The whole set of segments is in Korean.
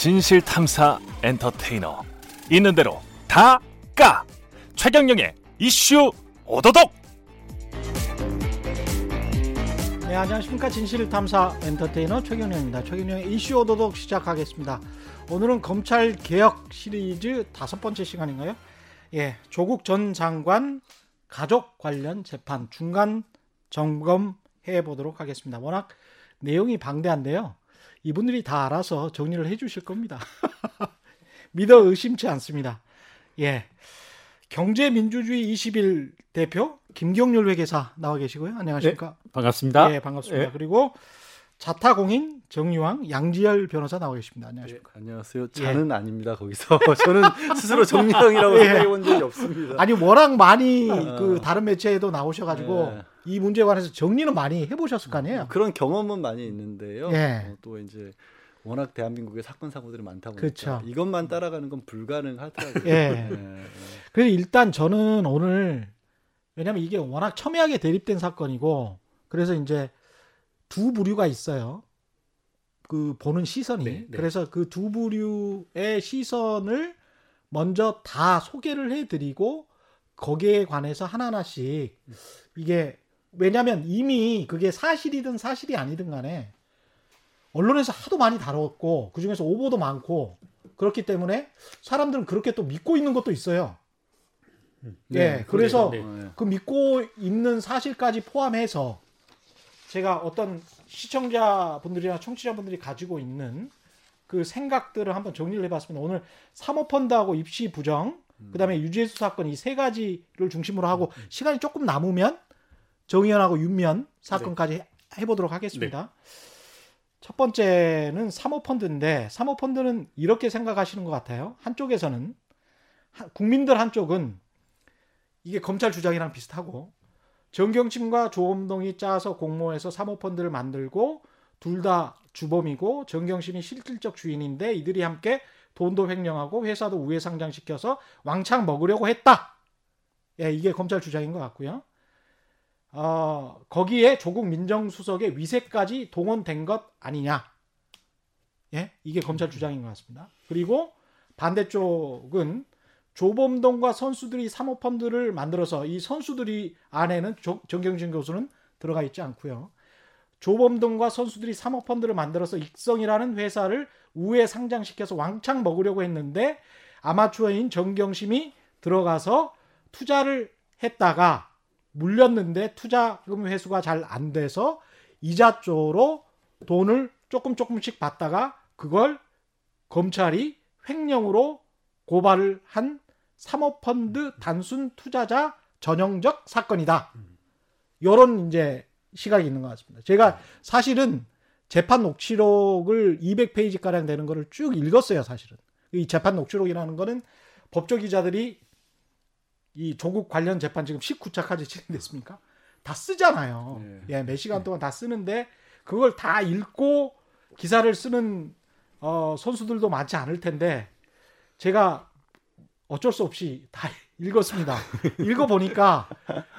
진실 탐사 엔터테이너 있는 대로 다 까 최경영의 이슈 오도독 네, 안녕하십니까. 진실 탐사 엔터테이너 최경영입니다. 최경영의 이슈 오도독 시작하겠습니다. 오늘은 검찰 개혁 시리즈 다섯 번째 시간인가요? 예, 조국 전 장관 가족 관련 재판 중간 점검해 보도록 하겠습니다. 워낙 내용이 방대한데요. 이분들이 다 알아서 정리를 해 주실 겁니다. 믿어 의심치 않습니다. 예. 경제민주주의 20일 대표 김경률 회계사 나와 계시고요. 안녕하십니까? 네, 반갑습니다. 예, 반갑습니다. 네. 그리고 자타공인 정유왕 양지열 변호사 나와 계십니다. 안녕하십니까? 네, 안녕하세요. 저는 예. 아닙니다. 거기서 저는 스스로 정유왕이라고 예. 생각해 본 적이 없습니다. 아니 워낙 많이 아. 그 다른 매체에도 나오셔가지고 예. 이 문제에 관해서 정리는 많이 해보셨을 거 아니에요? 그런 경험은 많이 있는데요. 예. 어, 또 이제 워낙 대한민국에 사건 사고들이 많다 보니까 그렇죠. 이것만 따라가는 건 불가능하더라고요. 예. 네. 그래서 일단 저는 오늘 왜냐하면 이게 워낙 첨예하게 대립된 사건이고 그래서 이제 두 부류가 있어요. 그 보는 시선이 네, 네. 그래서 그 두 부류의 시선을 먼저 다 소개를 해드리고 거기에 관해서 하나하나씩 이게 왜냐하면 이미 그게 사실이든 사실이 아니든 간에 언론에서 하도 많이 다뤘고 그 중에서 오보도 많고 그렇기 때문에 사람들은 그렇게 또 믿고 있는 것도 있어요. 네, 예, 그래서 네. 그 믿고 있는 사실까지 포함해서 제가 어떤 시청자분들이나 청취자분들이 가지고 있는 그 생각들을 한번 정리를 해봤습니다. 오늘 사모펀드하고 입시 부정, 그 다음에 유재수 사건 이 세 가지를 중심으로 하고 음. 시간이 조금 남으면 정의연하고 윤면 사건까지 네. 해보도록 하겠습니다. 네. 첫 번째는 사모펀드인데 사모펀드는 이렇게 생각하시는 것 같아요. 한쪽에서는 국민들 한쪽은 이게 검찰 주장이랑 비슷하고 정경심과 조범동이 짜서 공모해서 사모펀드를 만들고 둘 다 주범이고 정경심이 실질적 주인인데 이들이 함께 돈도 횡령하고 회사도 우회 상장시켜서 왕창 먹으려고 했다. 예, 이게 검찰 주장인 것 같고요. 어, 거기에 조국 민정수석의 위세까지 동원된 것 아니냐. 예, 이게 검찰 주장인 것 같습니다. 그리고 반대쪽은 조범동과 선수들이 사모펀드를 만들어서 이 선수들이 안에는 정경진 교수는 들어가 있지 않고요. 조범동과 선수들이 사모펀드를 만들어서 익성이라는 회사를 우회 상장시켜서 왕창 먹으려고 했는데 아마추어인 정경심이 들어가서 투자를 했다가 물렸는데 투자금 회수가 잘 안 돼서 이자 쪽으로 돈을 조금 조금씩 받다가 그걸 검찰이 횡령으로 고발을 한 사모펀드 단순 투자자 전형적 사건이다. 요런 이제 시각이 있는 것 같습니다. 제가 사실은 재판 녹취록을 200페이지 가량 되는 거를 쭉 읽었어요, 사실은. 이 재판 녹취록이라는 거는 법조 기자들이 이 조국 관련 재판 지금 19차까지 진행됐습니까? 다 쓰잖아요. 네. 예, 몇 시간 동안 다 쓰는데 그걸 다 읽고 기사를 쓰는 어, 선수들도 많지 않을 텐데 제가 어쩔 수 없이 다 읽었습니다. 읽어보니까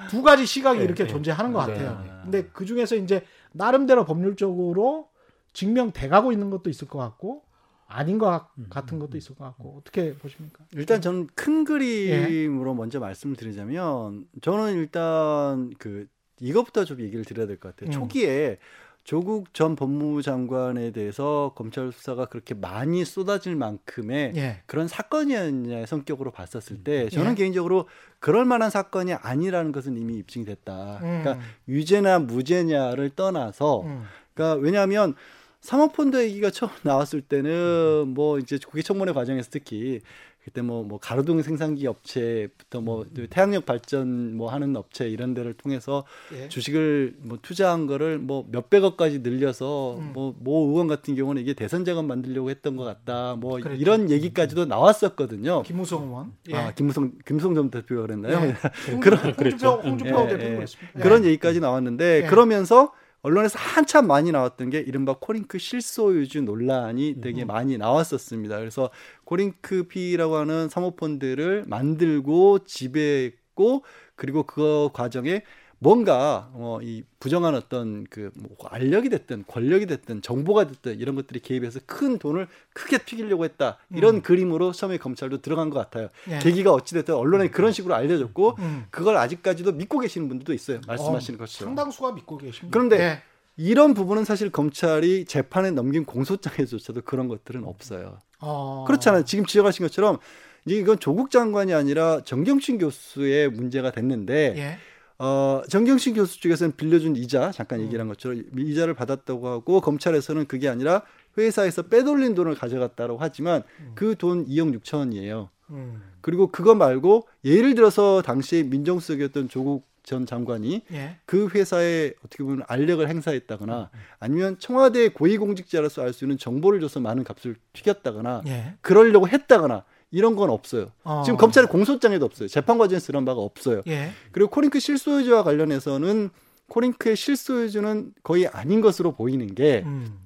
두 가지 시각이 네, 이렇게 네, 존재하는 것 같아요. 네. 근데 그 중에서 이제 나름대로 법률적으로 증명돼 가고 있는 것도 있을 것 같고 아닌 것 음, 같은 음, 것도 음. 있을 것 같고 어떻게 보십니까? 일단 저는 큰 그림으로 예. 먼저 말씀을 드리자면 저는 일단 그 이것부터 좀 얘기를 드려야 될 것 같아요. 음. 초기에 조국 전 법무장관에 대해서 검찰 수사가 그렇게 많이 쏟아질 만큼의 예. 그런 사건이었냐 성격으로 봤었을 때 저는 예. 개인적으로 그럴 만한 사건이 아니라는 것은 이미 입증이 됐다. 음. 그러니까 유죄나 무죄냐를 떠나서 음. 그러니까 왜냐하면 사모펀드 얘기가 처음 나왔을 때는 뭐 이제 국회 청문회 과정에서 특히 그때 뭐, 뭐 가로등 생산기 업체부터 뭐 음. 태양력 발전 뭐 하는 업체 이런 데를 통해서 예. 주식을 뭐 투자한 거를 뭐 몇백억까지 늘려서 음. 뭐, 모 의원 같은 경우는 이게 대선 자금 만들려고 했던 것 같다. 뭐 그랬죠. 이런 얘기까지도 나왔었거든요. 김무성 의원. 예. 아, 김무성, 김무성 전 대표가 그랬나요? 예. 그런, 그랬죠. 홍준표 대표 예, 예. 그런 얘기까지 나왔는데 예. 그러면서 언론에서 한참 많이 나왔던 게 이른바 코링크 실소유주 논란이 되게 음. 많이 나왔었습니다. 그래서 코링크 PE라고 하는 사모펀드를 만들고 지배했고 그리고 그 과정에 뭔가 어, 이 부정한 어떤 그 뭐 알력이 됐든 권력이 됐든 정보가 됐든 이런 것들이 개입해서 큰 돈을 크게 튀기려고 했다 이런 음. 그림으로 처음에 검찰도 들어간 것 같아요. 예. 계기가 어찌 됐든 언론에 음. 그런 식으로 알려졌고 음. 그걸 아직까지도 믿고 계시는 분들도 있어요. 말씀하시는 어, 것처럼 상당수가 믿고 계십니다. 그런데 예. 이런 부분은 사실 검찰이 재판에 넘긴 공소장에조차도 그런 것들은 없어요. 어. 그렇잖아요. 지금 지적하신 것처럼 이건 조국 장관이 아니라 정경심 교수의 문제가 됐는데. 예. 어, 정경심 교수 측에서는 빌려준 이자 잠깐 음. 얘기한 것처럼 이자를 받았다고 하고 검찰에서는 그게 아니라 회사에서 빼돌린 돈을 가져갔다고 하지만 음. 그돈 2억 6천 원이에요. 음. 그리고 그거 말고 예를 들어서 당시에 민정수석이었던 조국 전 장관이 예. 그 회사에 어떻게 보면 알력을 행사했다거나 음. 아니면 청와대 고위공직자로서 알 수 있는 정보를 줘서 많은 값을 튀겼다거나 예. 그러려고 했다거나 이런 건 없어요. 어. 지금 검찰의 공소장에도 없어요. 재판 과정에서 그런 바가 없어요. 예. 그리고 코링크 실소유주와 관련해서는 코링크의 실소유주는 거의 아닌 것으로 보이는 게 음.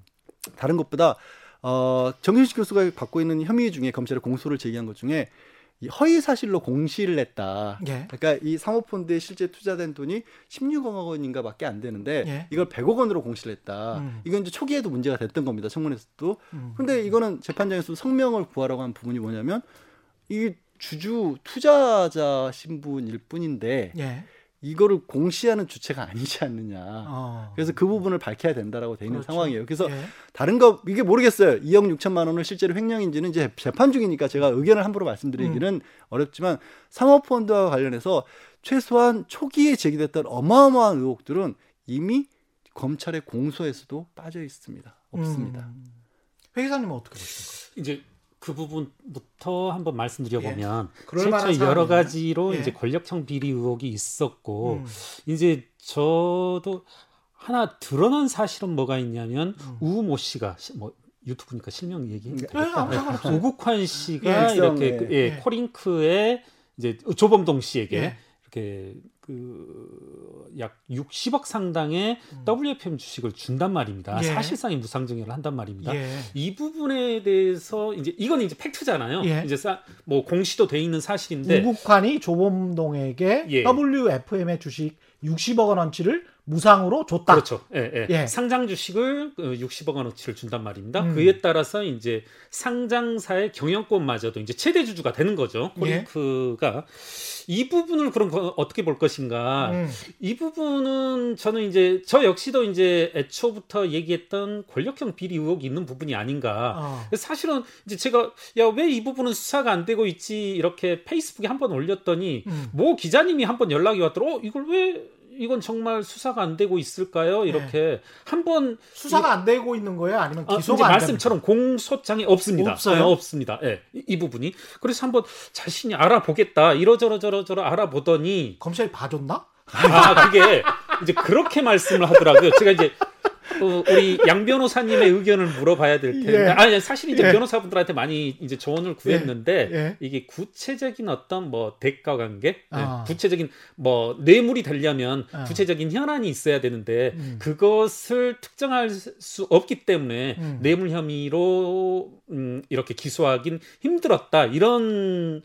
다른 것보다 어, 정경심 교수가 갖고 있는 혐의 중에 검찰에 공소를 제기한 것 중에 이 허위 사실로 공시를 냈다. 예. 그러니까 이 사모펀드에 실제 투자된 돈이 16억 원인가밖에 안 되는데 예. 이걸 100억 원으로 공시를 했다. 음. 이건 이제 초기에도 문제가 됐던 겁니다. 청문회에서도. 음. 근데 이거는 재판장에서 석명을 구하라고 한 부분이 뭐냐면 이 주주 투자자 신분일 뿐인데 예. 이거를 공시하는 주체가 아니지 않느냐. 어. 그래서 그 부분을 밝혀야 된다라고 돼 있는 그렇죠. 상황이에요. 그래서 예. 다른 거 이게 모르겠어요. 2억 6천만 원을 실제로 횡령인지는 이제 재판 중이니까 제가 의견을 함부로 말씀드리기는 음. 어렵지만 사모펀드와 관련해서 최소한 초기에 제기됐던 어마어마한 의혹들은 이미 검찰의 공소에서도 빠져 있습니다. 없습니다. 음. 회장님은 어떻게 보십니까? 이제 그 부분부터 한번 말씀드려보면 예. 최초 여러 가지로 예. 이제 권력형 비리 의혹이 있었고 음. 이제 저도 하나 드러난 사실은 뭐가 있냐면 음. 우모 씨가 뭐 유튜브니까 실명 얘기 네. 네. 오국환 씨가 예, 이렇게 그, 예, 예, 코링크의 이제 조범동 씨에게 예. 이렇게 그약 60억 상당의 음. WFM 주식을 준단 말입니다. 예. 사실상의 무상증여를 한단 말입니다. 예. 이 부분에 대해서 이제 이건 이제 팩트잖아요. 예. 이제 사, 뭐 공시도 돼 있는 사실인데 우국환이 조범동에게 예. WFM의 주식 60억 원어치를 무상으로 줬다. 그렇죠. 예, 예. 예. 상장 주식을 60억 그 원어치를 준단 말입니다. 음. 그에 따라서 이제 상장사의 경영권마저도 이제 최대 주주가 되는 거죠. 코링크가 예. 이 부분을 그럼 어떻게 볼 것인가? 음. 이 부분은 저는 이제 저 역시도 이제 애초부터 얘기했던 권력형 비리 의혹이 있는 부분이 아닌가. 어. 사실은 이제 제가 야 왜 이 부분은 수사가 안 되고 있지 이렇게 페이스북에 한 번 올렸더니 음. 모 기자님이 한 번 연락이 왔더라. 어 이걸 왜 이건 정말 수사가 안 되고 있을까요? 이렇게 네. 한번 수사가 안 되고 있는 거예요? 아니면 아, 기소가 아, 말씀처럼 공소장이 없습니다. 없어요? 네, 없습니다. 예. 네, 이, 이, 부분이 그래서 한번 자신이 알아보겠다. 이러저러 저러저러 알아보더니 검찰이 봐줬나? 아, 그게 이제 그렇게 말씀을 하더라고요. 제가 이제 어, 우리 양 변호사님의 의견을 물어봐야 될 텐데. 예. 아니, 사실 이제 예. 변호사분들한테 많이 이제 조언을 구했는데, 예. 예. 이게 구체적인 어떤 뭐 대가 관계, 예, 아. 구체적인 뭐 뇌물이 되려면 아. 구체적인 현안이 있어야 되는데, 음. 그것을 특정할 수 없기 때문에 음. 뇌물 혐의로 음, 이렇게 기소하긴 힘들었다. 이런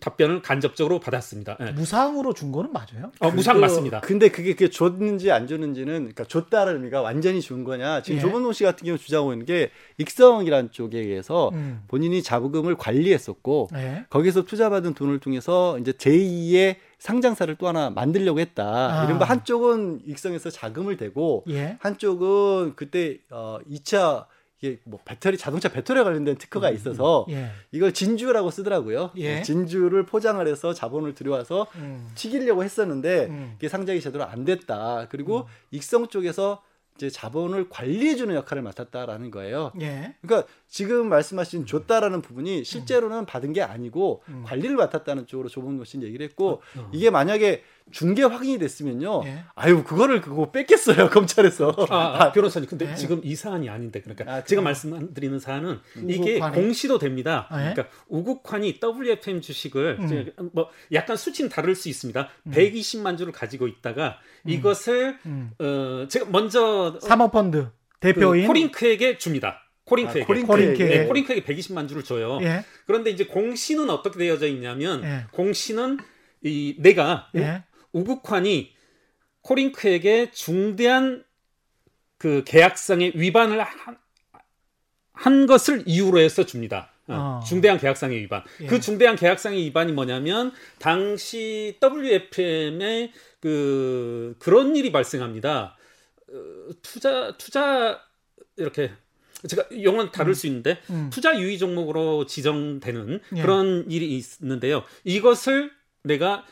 답변을 간접적으로 받았습니다. 네. 무상으로 준 거는 맞아요? 어, 무상 맞습니다. 근데 그게, 그게 줬는지 안 줬는지는 그러니까 줬다는 의미가 완전히 준 거냐. 지금 예. 조건호 씨 같은 경우 주장하고 있는 게 익성이라는 쪽에 의해서 음. 본인이 자부금을 관리했었고 예. 거기서 투자받은 돈을 통해서 이제 제2의 상장사를 또 하나 만들려고 했다. 아. 이른바 한쪽은 익성에서 자금을 대고 예. 한쪽은 그때 어 2차 이게 뭐 배터리 자동차 배터리에 관련된 특허가 음, 있어서 예. 이걸 진주라고 쓰더라고요. 예. 진주를 포장을 해서 자본을 들여와서 음. 튀기려고 했었는데 음. 이게 상장이 제대로 안 됐다. 그리고 음. 익성 쪽에서 이제 자본을 관리해주는 역할을 맡았다라는 거예요. 예. 그러니까 지금 말씀하신 줬다라는 부분이 실제로는 받은 게 아니고 음. 관리를 맡았다는 쪽으로 조봉노 씨는 얘기를 했고 어, 어. 이게 만약에 중개 확인이 됐으면요. 예. 아유 그거를 그거 뺐겠어요 검찰에서. 아, 아, 아 변호사님 근데 예. 지금 이 사안이 아닌데 그러니까 아, 제가 말씀드리는 사안은 이게 우국환이? 공시도 됩니다. 아, 예? 그러니까 우국환이 WFM 주식을 음. 뭐 약간 수치는 다를 수 있습니다. 음. 120만 주를 가지고 있다가 음. 이것을 음. 어 제가 먼저 사모펀드 대표인 그 코링크에게 줍니다. 코링크에게. 아, 코링크에게. 네, 코링크에게 120만 주를 줘요. 예. 그런데 이제 공시는 어떻게 되어져 있냐면 예. 공시는 이 내가 예. 우국환이 코링크에게 중대한 그 계약상의 위반을 한, 한 것을 이유로 해서 줍니다. 어. 어. 중대한 계약상의 위반. 예. 그 중대한 계약상의 위반이 뭐냐면 당시 WFM에 그 그런 일이 발생합니다. 어, 투자 투자 이렇게 제가 용어는 다룰 음. 수 있는데 음. 투자 유의 종목으로 지정되는 예. 그런 일이 있는데요. 이것을 내가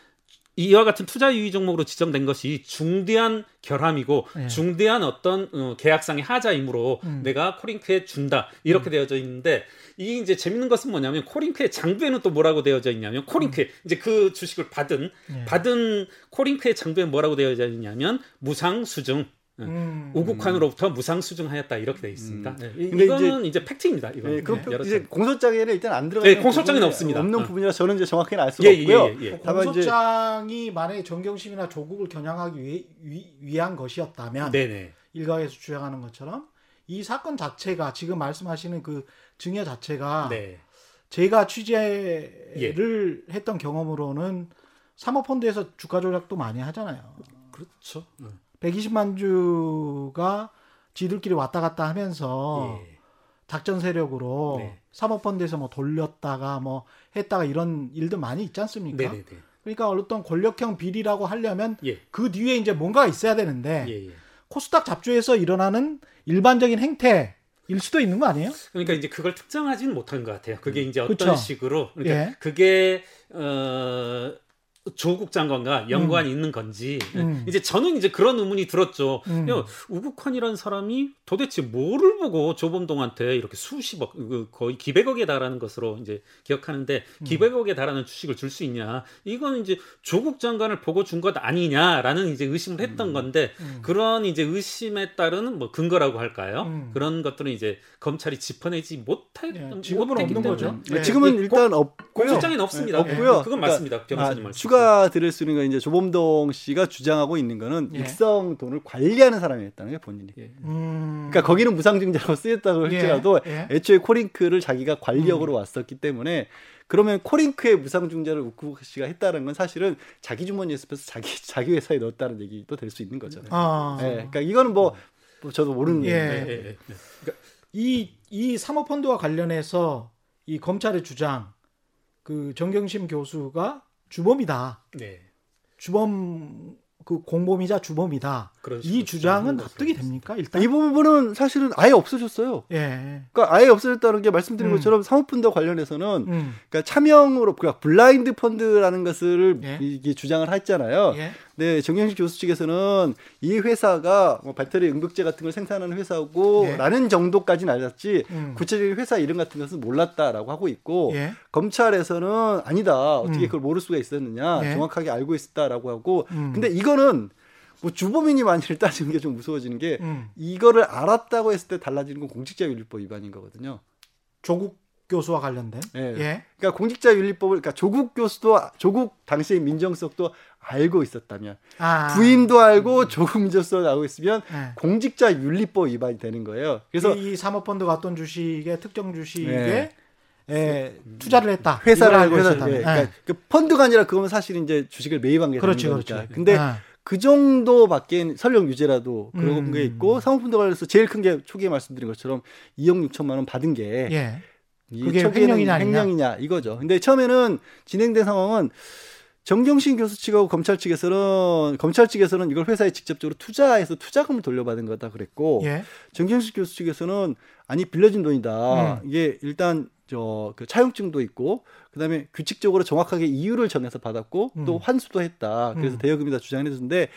이와 같은 투자 유의 종목으로 지정된 것이 중대한 결함이고 예. 중대한 어떤 어, 계약상의 하자이므로 음. 내가 코링크에 준다 이렇게 음. 되어져 있는데 이 이제 재밌는 것은 뭐냐면 코링크의 장부에는 또 뭐라고 되어져 있냐면 코링크 음. 이제 그 주식을 받은 예. 받은 코링크의 장부에 뭐라고 되어져 있냐면 무상 수증 음. 우국환으로부터 무상 수증하였다 이렇게 돼 있습니다. 음. 네. 이거는 이제, 이제 팩트입니다. 이거 네, 그 네, 이제 공소장에는 일단 안 들어가. 네, 공소장에는 없습니다. 없는 어. 부분이라 저는 이제 정확히는 알 수가 예, 예 없고요. 예, 예, 예. 공소장이 만약에 정경심이나 조국을 겨냥하기 위, 위, 한 것이었다면 네네. 일각에서 주장하는 것처럼 이 사건 자체가 지금 말씀하시는 그 증여 자체가 네. 제가 취재를 예. 했던 경험으로는 사모펀드에서 주가 조작도 많이 하잖아요. 그렇죠. 120만 주가 지들끼리 왔다 갔다 하면서 예. 작전 세력으로 네. 사모펀드에서 뭐 돌렸다가 뭐 했다가 이런 일도 많이 있지 않습니까? 네네네. 그러니까 어떤 권력형 비리라고 하려면 예. 그 뒤에 이제 뭔가가 있어야 되는데 예, 예. 코스닥 잡주에서 일어나는 일반적인 행태 일 수도 있는 거 아니에요? 그러니까 이제 그걸 특정하지는 못한 것 같아요. 그게 이제 어떤 그쵸? 식으로 그러니까 예. 그게 어 조국 장관과 연관이 음. 있는 건지 음. 이제 저는 이제 그런 의문이 들었죠. 음. 야, 우국환이라는 사람이 도대체 뭐를 보고 조범동한테 이렇게 수십억 그 거의 기백억에 달하는 것으로 이제 기억하는데 음. 기백억에 달하는 주식을 줄 수 있냐? 이건 이제 조국 장관을 보고 준 것 아니냐라는 이제 의심을 했던 음. 건데 음. 그런 이제 의심에 따른 뭐 근거라고 할까요? 그런 것들은 이제 검찰이 짚어내지 못할 네, 지금은 없는 거죠. 네. 지금은 일단 없고요. 공소장에는 없습니다. 네, 없고요. 그건 맞습니다. 그러니까, 변호사님 아, 말씀. 추가 드릴 수 있는 건 이제 조범동 씨가 주장하고 있는 거는 예. 익성 돈을 관리하는 사람이었다는 게 본인이. 예. 음... 그러니까 거기는 무상증자로 쓰였다고 예. 할지라도 예. 애초에 코링크를 자기가 관리역으로 음. 왔었기 때문에 그러면 코링크의 무상증자를 우쿠 씨가 했다는 건 사실은 자기 주머니에 습해서 자기 자기 회사에 넣었다는 얘기도 될 수 있는 거잖아요. 아... 예. 그러니까 이거는 뭐, 뭐 저도 모르는 예. 얘기인데. 그러니까 이, 이 사모펀드와 관련해서 이 검찰의 주장, 그 정경심 교수가 주범이다. 네. 주범 그 공범이자 주범이다. 이 주장은 납득이 됩니까? 일단 이 부분은 사실은 아예 없어졌어요. 예. 그러니까 아예 없어졌다는 게 말씀드린 음. 것처럼 사모펀드 관련해서는 음. 그러니까 차명으로 그러니까 블라인드 펀드라는 것을 예. 이게 주장을 했잖아요. 예. 네, 정경식 교수 측에서는 이 회사가 뭐 배터리 응급제 같은 걸 생산하는 회사고라는 예. 정도까지는 알았지 음. 구체적인 회사 이름 같은 것은 몰랐다라고 하고 있고 예. 검찰에서는 아니다 어떻게 음. 그걸 모를 수가 있었느냐 예. 정확하게 알고 있었다라고 하고 음. 근데 이거는 뭐 주범인이 만일 따지는 게 좀 무서워지는 게 음. 이거를 알았다고 했을 때 달라지는 건 공직자윤리법 위반인 거거든요. 조국 교수와 관련된. 예. 예. 그러니까 공직자윤리법을 그러니까 조국 교수도 조국 당시의 민정수석도 알고 있었다면 아. 부인도 알고 음. 조국 민정수석도 알고 있으면 예. 공직자윤리법 위반이 되는 거예요. 그래서 이 사모펀드가 어떤 주식에 특정 주식에 예. 예, 투자를 했다. 회사를 알고 있었다. 예. 그러니까 그 펀드가 아니라 그거는 사실 이제 주식을 매입한 게 그렇지, 그렇죠. 근데 아. 그 정도밖에 설령 유죄라도 그런 음. 게 있고 사모펀드 관련해서 제일 큰 게 초기에 말씀드린 것처럼 2억 6천만 원 받은 게 예. 그게 횡령이냐 횡령이냐 이거죠. 근데 처음에는 진행된 상황은 정경신 교수 측하고 검찰 측에서는 검찰 측에서는 이걸 회사에 직접적으로 투자해서 투자금을 돌려받은 거다 그랬고 예. 정경신 교수 측에서는 아니 빌려준 돈이다. 음. 이게 일단 저그 차용증도 있고 그다음에 규칙적으로 정확하게 이유를 정해서 받았고 음. 또 환수도 했다. 그래서 음. 대여금이다 주장을 했는데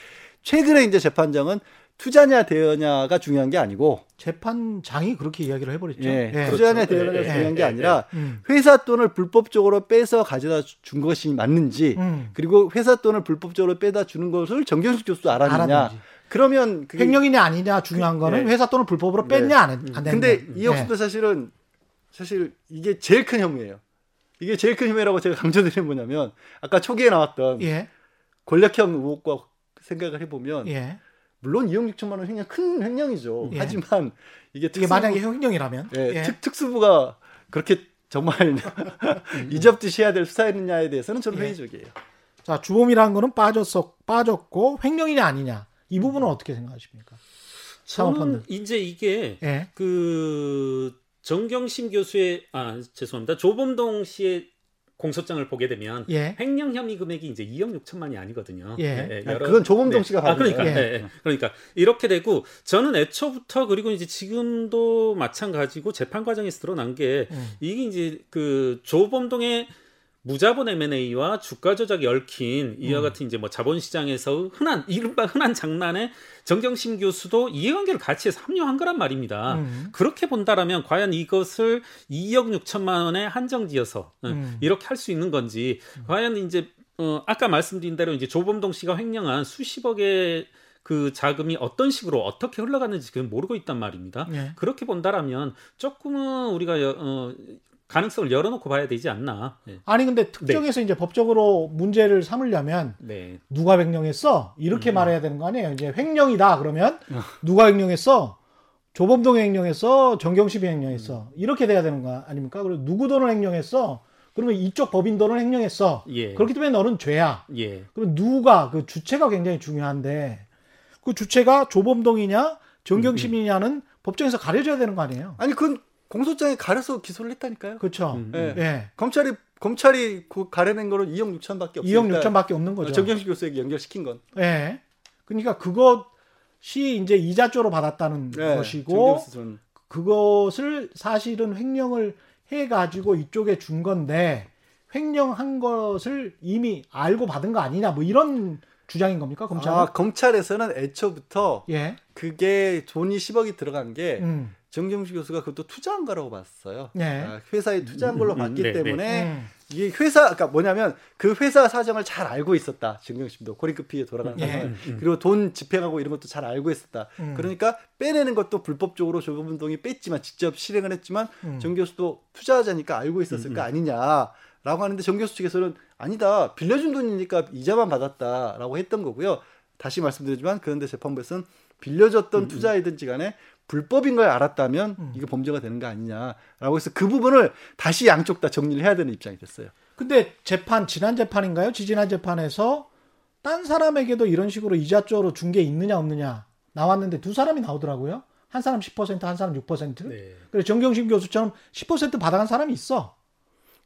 최근에 이제 재판장은 투자냐 대여냐가 중요한 게 아니고 재판장이 그렇게 이야기를 해버렸죠. 예, 예. 투자냐 그렇죠. 대여냐가 예, 중요한 게 예, 아니라 예, 음. 회사 돈을 불법적으로 빼서 가져다 준 것이 맞는지 음. 그리고 회사 돈을 불법적으로 빼다 주는 것을 정경식 교수도 알았느냐. 알았는지. 그러면 그게 횡령이냐 아니냐 중요한 거는 회사 돈을 불법으로 뺐냐 네. 안, 안 근데 이 역시도 사실은 사실 이게 제일 큰 혐의예요. 이게 제일 큰 혐의라고 제가 강조드리는 뭐냐면 아까 초기에 나왔던 예. 권력형 의혹과 생각을 해보면 예. 물론 2억 6천만 원 횡령 큰 횡령이죠. 예. 하지만 이게, 특수부, 만약에 횡령이라면 예, 예. 특, 특수부가 그렇게 정말 잊었듯이 해야 될 수사였느냐에 대해서는 저는 예. 회의적이에요. 자, 주범이라는 거는 빠졌어, 빠졌고 횡령이냐 아니냐. 이 부분은 어떻게 생각하십니까? 저는 이제 이게 예. 그 정경심 교수의 아 죄송합니다 조범동 씨의 공소장을 보게 되면 예. 횡령 혐의 금액이 이제 2억 6천만이 아니거든요. 예. 네, 여러, 그건 조범동 네. 씨가 아, 그러니까 예. 네, 그러니까 이렇게 되고 저는 애초부터 그리고 이제 지금도 마찬가지고 재판 과정에서 드러난 게 음. 이게 이제 그 조범동의 무자본 M&A와 주가 조작이 얽힌 이와 음. 같은 이제 뭐 자본시장에서 흔한 이른바 흔한 장난에 정경심 교수도 이해관계를 같이 해서 합류한 거란 말입니다. 음. 그렇게 본다라면 과연 이것을 2억 6천만 원에 한정지어서 어, 음. 이렇게 할 수 있는 건지 음. 과연 이제 어 아까 말씀드린 대로 이제 조범동 씨가 횡령한 수십억의 그 자금이 어떤 식으로 어떻게 흘러갔는지 그건 모르고 있단 말입니다. 네. 그렇게 본다라면 조금은 우리가 어, 가능성을 열어놓고 봐야 되지 않나. 네. 아니 근데 특정해서 네. 이제 법적으로 문제를 삼으려면 네. 누가 횡령했어 이렇게 음. 말해야 되는 거 아니에요? 이제 횡령이다 그러면 어. 누가 횡령했어? 조범동 횡령했어? 정경심이 횡령했어? 음. 이렇게 돼야 되는 거 아닙니까? 그리고 누구 돈을 횡령했어? 그러면 이쪽 법인 돈을 횡령했어. 예. 그렇기 때문에 너는 죄야. 예. 그럼 누가 그 주체가 굉장히 중요한데 그 주체가 조범동이냐 정경심이냐는 음. 법정에서 가려져야 되는 거 아니에요? 아니 그건 공소장에 가려서 기소를 했다니까요. 그렇죠. 음. 네. 네. 검찰이 검찰이 그 가려낸 거는 2억 6천밖에 없어요. 2억 6천밖에 없는 거죠. 정경식 교수에게 연결시킨 건. 네. 그러니까 그것이 이제 이자조로 받았다는 네. 것이고 그것을 사실은 횡령을 해 가지고 이쪽에 준 건데 횡령한 것을 이미 알고 받은 거 아니냐 뭐 이런 주장인 겁니까 검찰? 아 검찰에서는 애초부터 예. 그게 돈이 10억이 들어간 게 음. 정경식 교수가 그것도 투자한 거라고 봤어요. 네. 아, 회사에 투자한 걸로 음, 음, 봤기 음, 네, 때문에 네. 이게 회사 그러니까 뭐냐면 그 회사 사정을 잘 알고 있었다. 정경심도 고리급 피해 돌아가는 네. 상황 그리고 돈 집행하고 이런 것도 잘 알고 있었다. 음. 그러니까 빼내는 것도 불법적으로 조금운동이 뺐지만 직접 실행을 했지만 음. 정 교수도 투자하자니까 알고 있었을 음. 거 아니냐. 라고 하는데 정 교수 측에서는 아니다. 빌려준 돈이니까 이자만 받았다라고 했던 거고요. 다시 말씀드리지만 그런데 재판부에서는 빌려줬던 투자이든지 간에 불법인 걸 알았다면 음. 이게 범죄가 되는 거 아니냐라고 해서 그 부분을 다시 양쪽 다 정리를 해야 되는 입장이 됐어요. 근데 재판 지난 재판인가요? 지지난 재판에서 딴 사람에게도 이런 식으로 이자조로 준 게 있느냐 없느냐 나왔는데 두 사람이 나오더라고요. 한 사람 10%, 한 사람 6%. 네. 그래 정경심 교수처럼 10% 받아간 사람이 있어.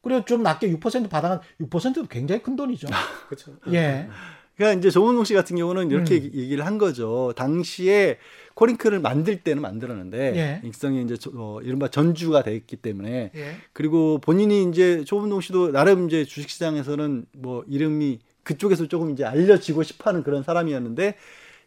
그리고 좀 낮게 6% 받아간 6%도 굉장히 큰 돈이죠. 그렇죠. 예. 그러니까 이제 조은웅 씨 같은 경우는 이렇게 음. 얘기를 한 거죠. 당시에 코링크를 만들 때는 만들었는데 예. 익성이 이제 어, 이른바 전주가 됐기 때문에 예. 그리고 본인이 이제 조은웅 씨도 나름 이제 주식시장에서는 뭐 이름이 그쪽에서 조금 이제 알려지고 싶어하는 그런 사람이었는데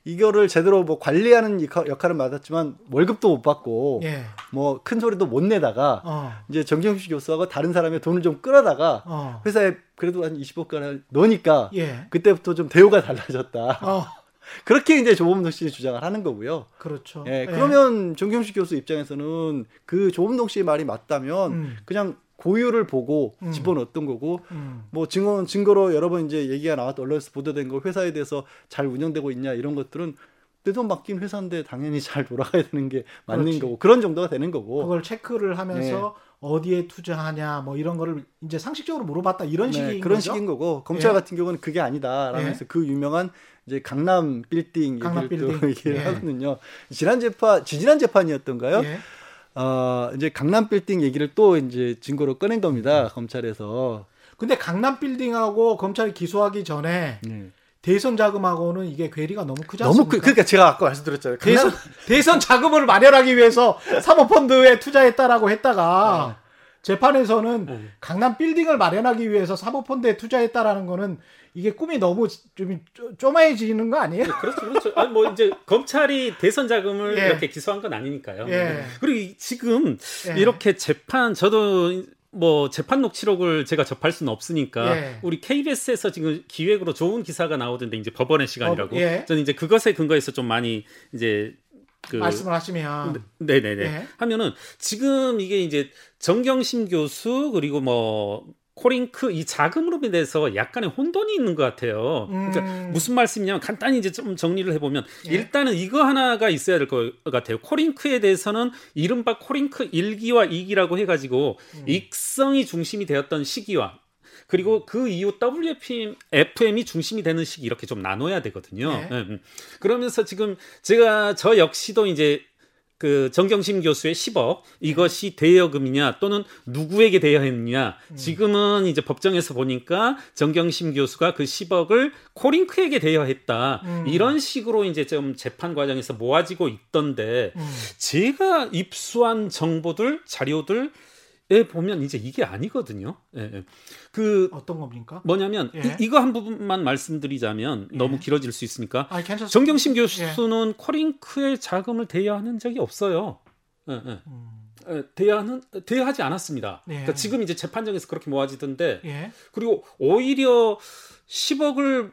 이거를 제대로 뭐 관리하는 역할을 맡았지만 월급도 못 받고 예. 뭐큰 소리도 못 내다가 어. 이제 정경식 교수하고 다른 사람의 돈을 좀 끌어다가 어. 회사에 그래도 한 20억가를 넣으니까 예. 그때부터 좀 대우가 달라졌다. 어. 그렇게 이제 조범동 씨 주장을 하는 거고요. 그렇죠. 예, 예. 그러면 예. 정경식 교수 입장에서는 그 조범동 씨의 말이 맞다면 음. 그냥 고유를 보고 음. 집어넣었던 거고 음. 뭐 증언 증거로 여러 번 이제 얘기가 나왔던 언론에서 보도된 거 회사에 대해서 잘 운영되고 있냐 이런 것들은 내 돈 맡긴 회사인데 당연히 잘 돌아가야 되는 게 맞는 그렇지. 거고 그런 정도가 되는 거고 그걸 체크를 하면서 네. 어디에 투자하냐 뭐 이런 거를 이제 상식적으로 물어봤다 이런 네, 식인 그런 거죠? 식인 거고 검찰 예. 같은 경우는 그게 아니다라면서 예. 그 유명한 이제 강남 빌딩 강남 얘기를 빌딩. 또 얘기를 예. 하거든요. 지난 재판 지지난 재판이었던가요? 예. 어, 이제 강남 빌딩 얘기를 또 이제 증거로 꺼낸 겁니다. 음. 검찰에서. 근데 강남 빌딩하고 검찰이 기소하기 전에 네. 대선 자금하고는 이게 괴리가 너무 크지 않습니까? 너무 크, 그러니까 제가 아까 말씀드렸잖아요. 대선 대선 자금을 마련하기 위해서 사모펀드에 투자했다라고 했다가 네. 재판에서는 네. 강남 빌딩을 마련하기 위해서 사모펀드에 투자했다라는 거는 이게 꿈이 너무 좀 쪼마해지는 거 아니에요? 네, 그렇죠, 그렇죠. 아니 뭐 이제 검찰이 대선 자금을 예. 이렇게 기소한 건 아니니까요. 예. 그리고 지금 예. 이렇게 재판 저도 뭐 재판 녹취록을 제가 접할 수는 없으니까 예. 우리 KBS에서 지금 기획으로 좋은 기사가 나오던데 이제 법원의 시간이라고 어, 예. 저는 이제 그것에 근거해서 좀 많이 이제 그 말씀을 하시면 네네네 예. 하면은 지금 이게 이제 정경심 교수 그리고 뭐 코링크 이 자금으로 대해서 약간의 혼돈이 있는 것 같아요. 그러니까 음. 무슨 말씀이냐면 간단히 이제 좀 정리를 해보면 예. 일단은 이거 하나가 있어야 될 것 같아요. 코링크에 대해서는 이른바 코링크 1기와 2기라고 해가지고 음. 익성이 중심이 되었던 시기와 그리고 그 이후 WFM, FM이 중심이 되는 시기 이렇게 좀 나눠야 되거든요. 네. 음. 그러면서 지금 제가 저 역시도 이제 그 정경심 교수의 10억 이것이 대여금이냐 또는 누구에게 대여했느냐 음. 지금은 이제 법정에서 보니까 정경심 교수가 그 10억을 코링크에게 대여했다 음. 이런 식으로 이제 좀 재판 과정에서 모아지고 있던데 음. 제가 입수한 정보들 자료들 에 보면 이제 이게 아니거든요. 예, 예. 그 어떤 겁니까? 뭐냐면 예. 이, 거한 부분만 말씀드리자면 예. 너무 길어질 수 있으니까. 아, 정경심 교수는 예. 코링크의 자금을 대여하는 적이 없어요. 예, 예. 음. 대여하는 대여하지 않았습니다. 그러니까 지금 이제 재판정에서 그렇게 모아지던데. 그리고 오히려 10억을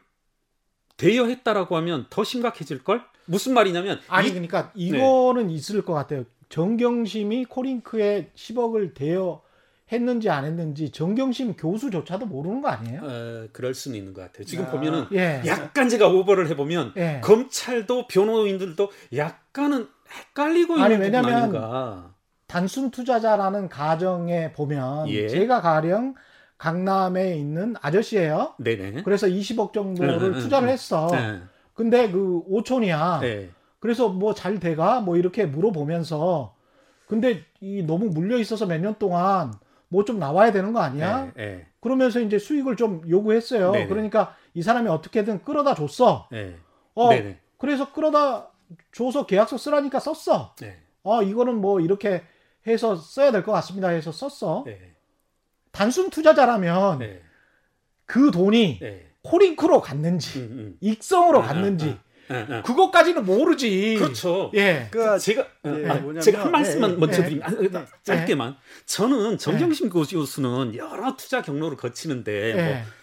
대여했다라고 하면 더 심각해질 걸? 무슨 말이냐면 아니 이, 그러니까 이거는 네. 있을 것 같아요. 정경심이 코링크에 10억을 대여 했는지 안 했는지 정경심 교수조차도 모르는 거 아니에요? 어, 그럴 수는 있는 것 같아요. 지금 아, 보면은 예. 약간 제가 오버를 해보면 예. 검찰도 변호인들도 약간은 헷갈리고 아니, 있는 왜냐면 아닌가. 단순 투자자라는 가정에 보면 예. 제가 가령 강남에 있는 아저씨예요. 네네. 그래서 20억 정도를 음, 투자를 했어. 네. 근데 그 5촌이야. 네. 그래서 뭐 잘 돼가 뭐 이렇게 물어보면서 근데 이 너무 물려 있어서 몇 년 동안 뭐 좀 나와야 되는 거 아니야? 네, 네. 그러면서 이제 수익을 좀 요구했어요. 네네. 그러니까 이 사람이 어떻게든 끌어다 줬어. 네. 어, 네네. 그래서 끌어다 줘서 계약서 쓰라니까 썼어. 네. 어, 이거는 뭐 이렇게 해서 써야 될 것 같습니다. 해서 썼어. 네. 단순 투자자라면 네. 그 돈이 코링크로 갔는지, 음, 음. 익성으로 아, 아 갔는지, 아, 아. 예, 예. 그것까지는 모르지. 그렇죠. 예. 그러니까 제가 예, 아, 제가 한 말씀만 예, 먼저 드리면 아, 짧게만 저는 정경심 교수는 여러 투자 경로를 거치는데 뭐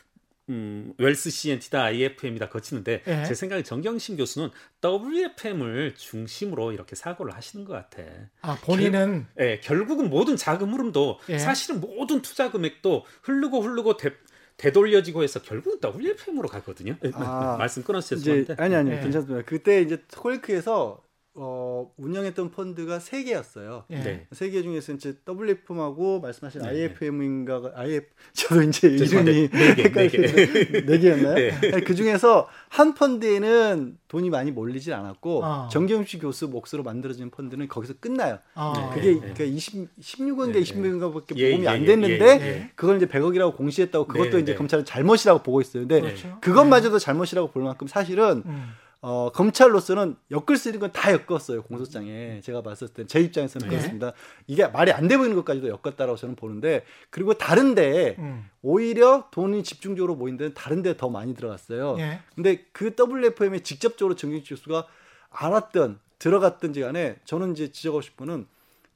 음, 웰스 CNT다, IFM이다 거치는데 예. 제 생각에 정경심 교수는 WFM을 중심으로 이렇게 사고를 하시는 것 같아. 아 본인은 결, 예, 결국은 모든 자금 흐름도 예. 사실은 모든 투자 금액도 흐르고 흐르고 대, 되돌려지고 해서 결국 WFM으로 가거든요. 아, 말씀 끊었어요. 이제, 아니 아니 네. 괜찮습니다. 그때 이제 콜크에서 어, 운영했던 펀드가 세 개였어요. 네. 세개 중에서 이제 WFM하고 말씀하신 네. IFM인가 IF 저도 이제 이름이 네, 네, 네, 네, 네 개였나요? 네. 그 중에서 한 펀드에는 돈이 많이 몰리질 않았고 아. 정경식 교수 몫으로 만들어진 펀드는 거기서 끝나요. 아. 그게 그러니까 20 16원인가 20원인가 밖에 예, 보험이 예, 안 예, 됐는데 예, 예, 그걸 이제 100억이라고 공시했다고 그것도 이제 검찰은 잘못이라고 보고 있어요. 근데 그렇죠. 그것마저도 잘못이라고 볼 만큼 사실은 음. 어, 검찰로서는 엮을 수 있는 건 다 엮었어요 공소장에 제가 봤을 때 제 입장에서는 네. 그렇습니다 이게 말이 안돼 보이는 것까지도 엮었다라고 저는 보는데 그리고 다른데 음. 오히려 돈이 집중적으로 모인 데는 다른데 더 많이 들어갔어요 네. 근데 그 WFM에 직접적으로 정경식 교수가 알았던 들어갔든지 간에 저는 이제 지적하고 싶은 건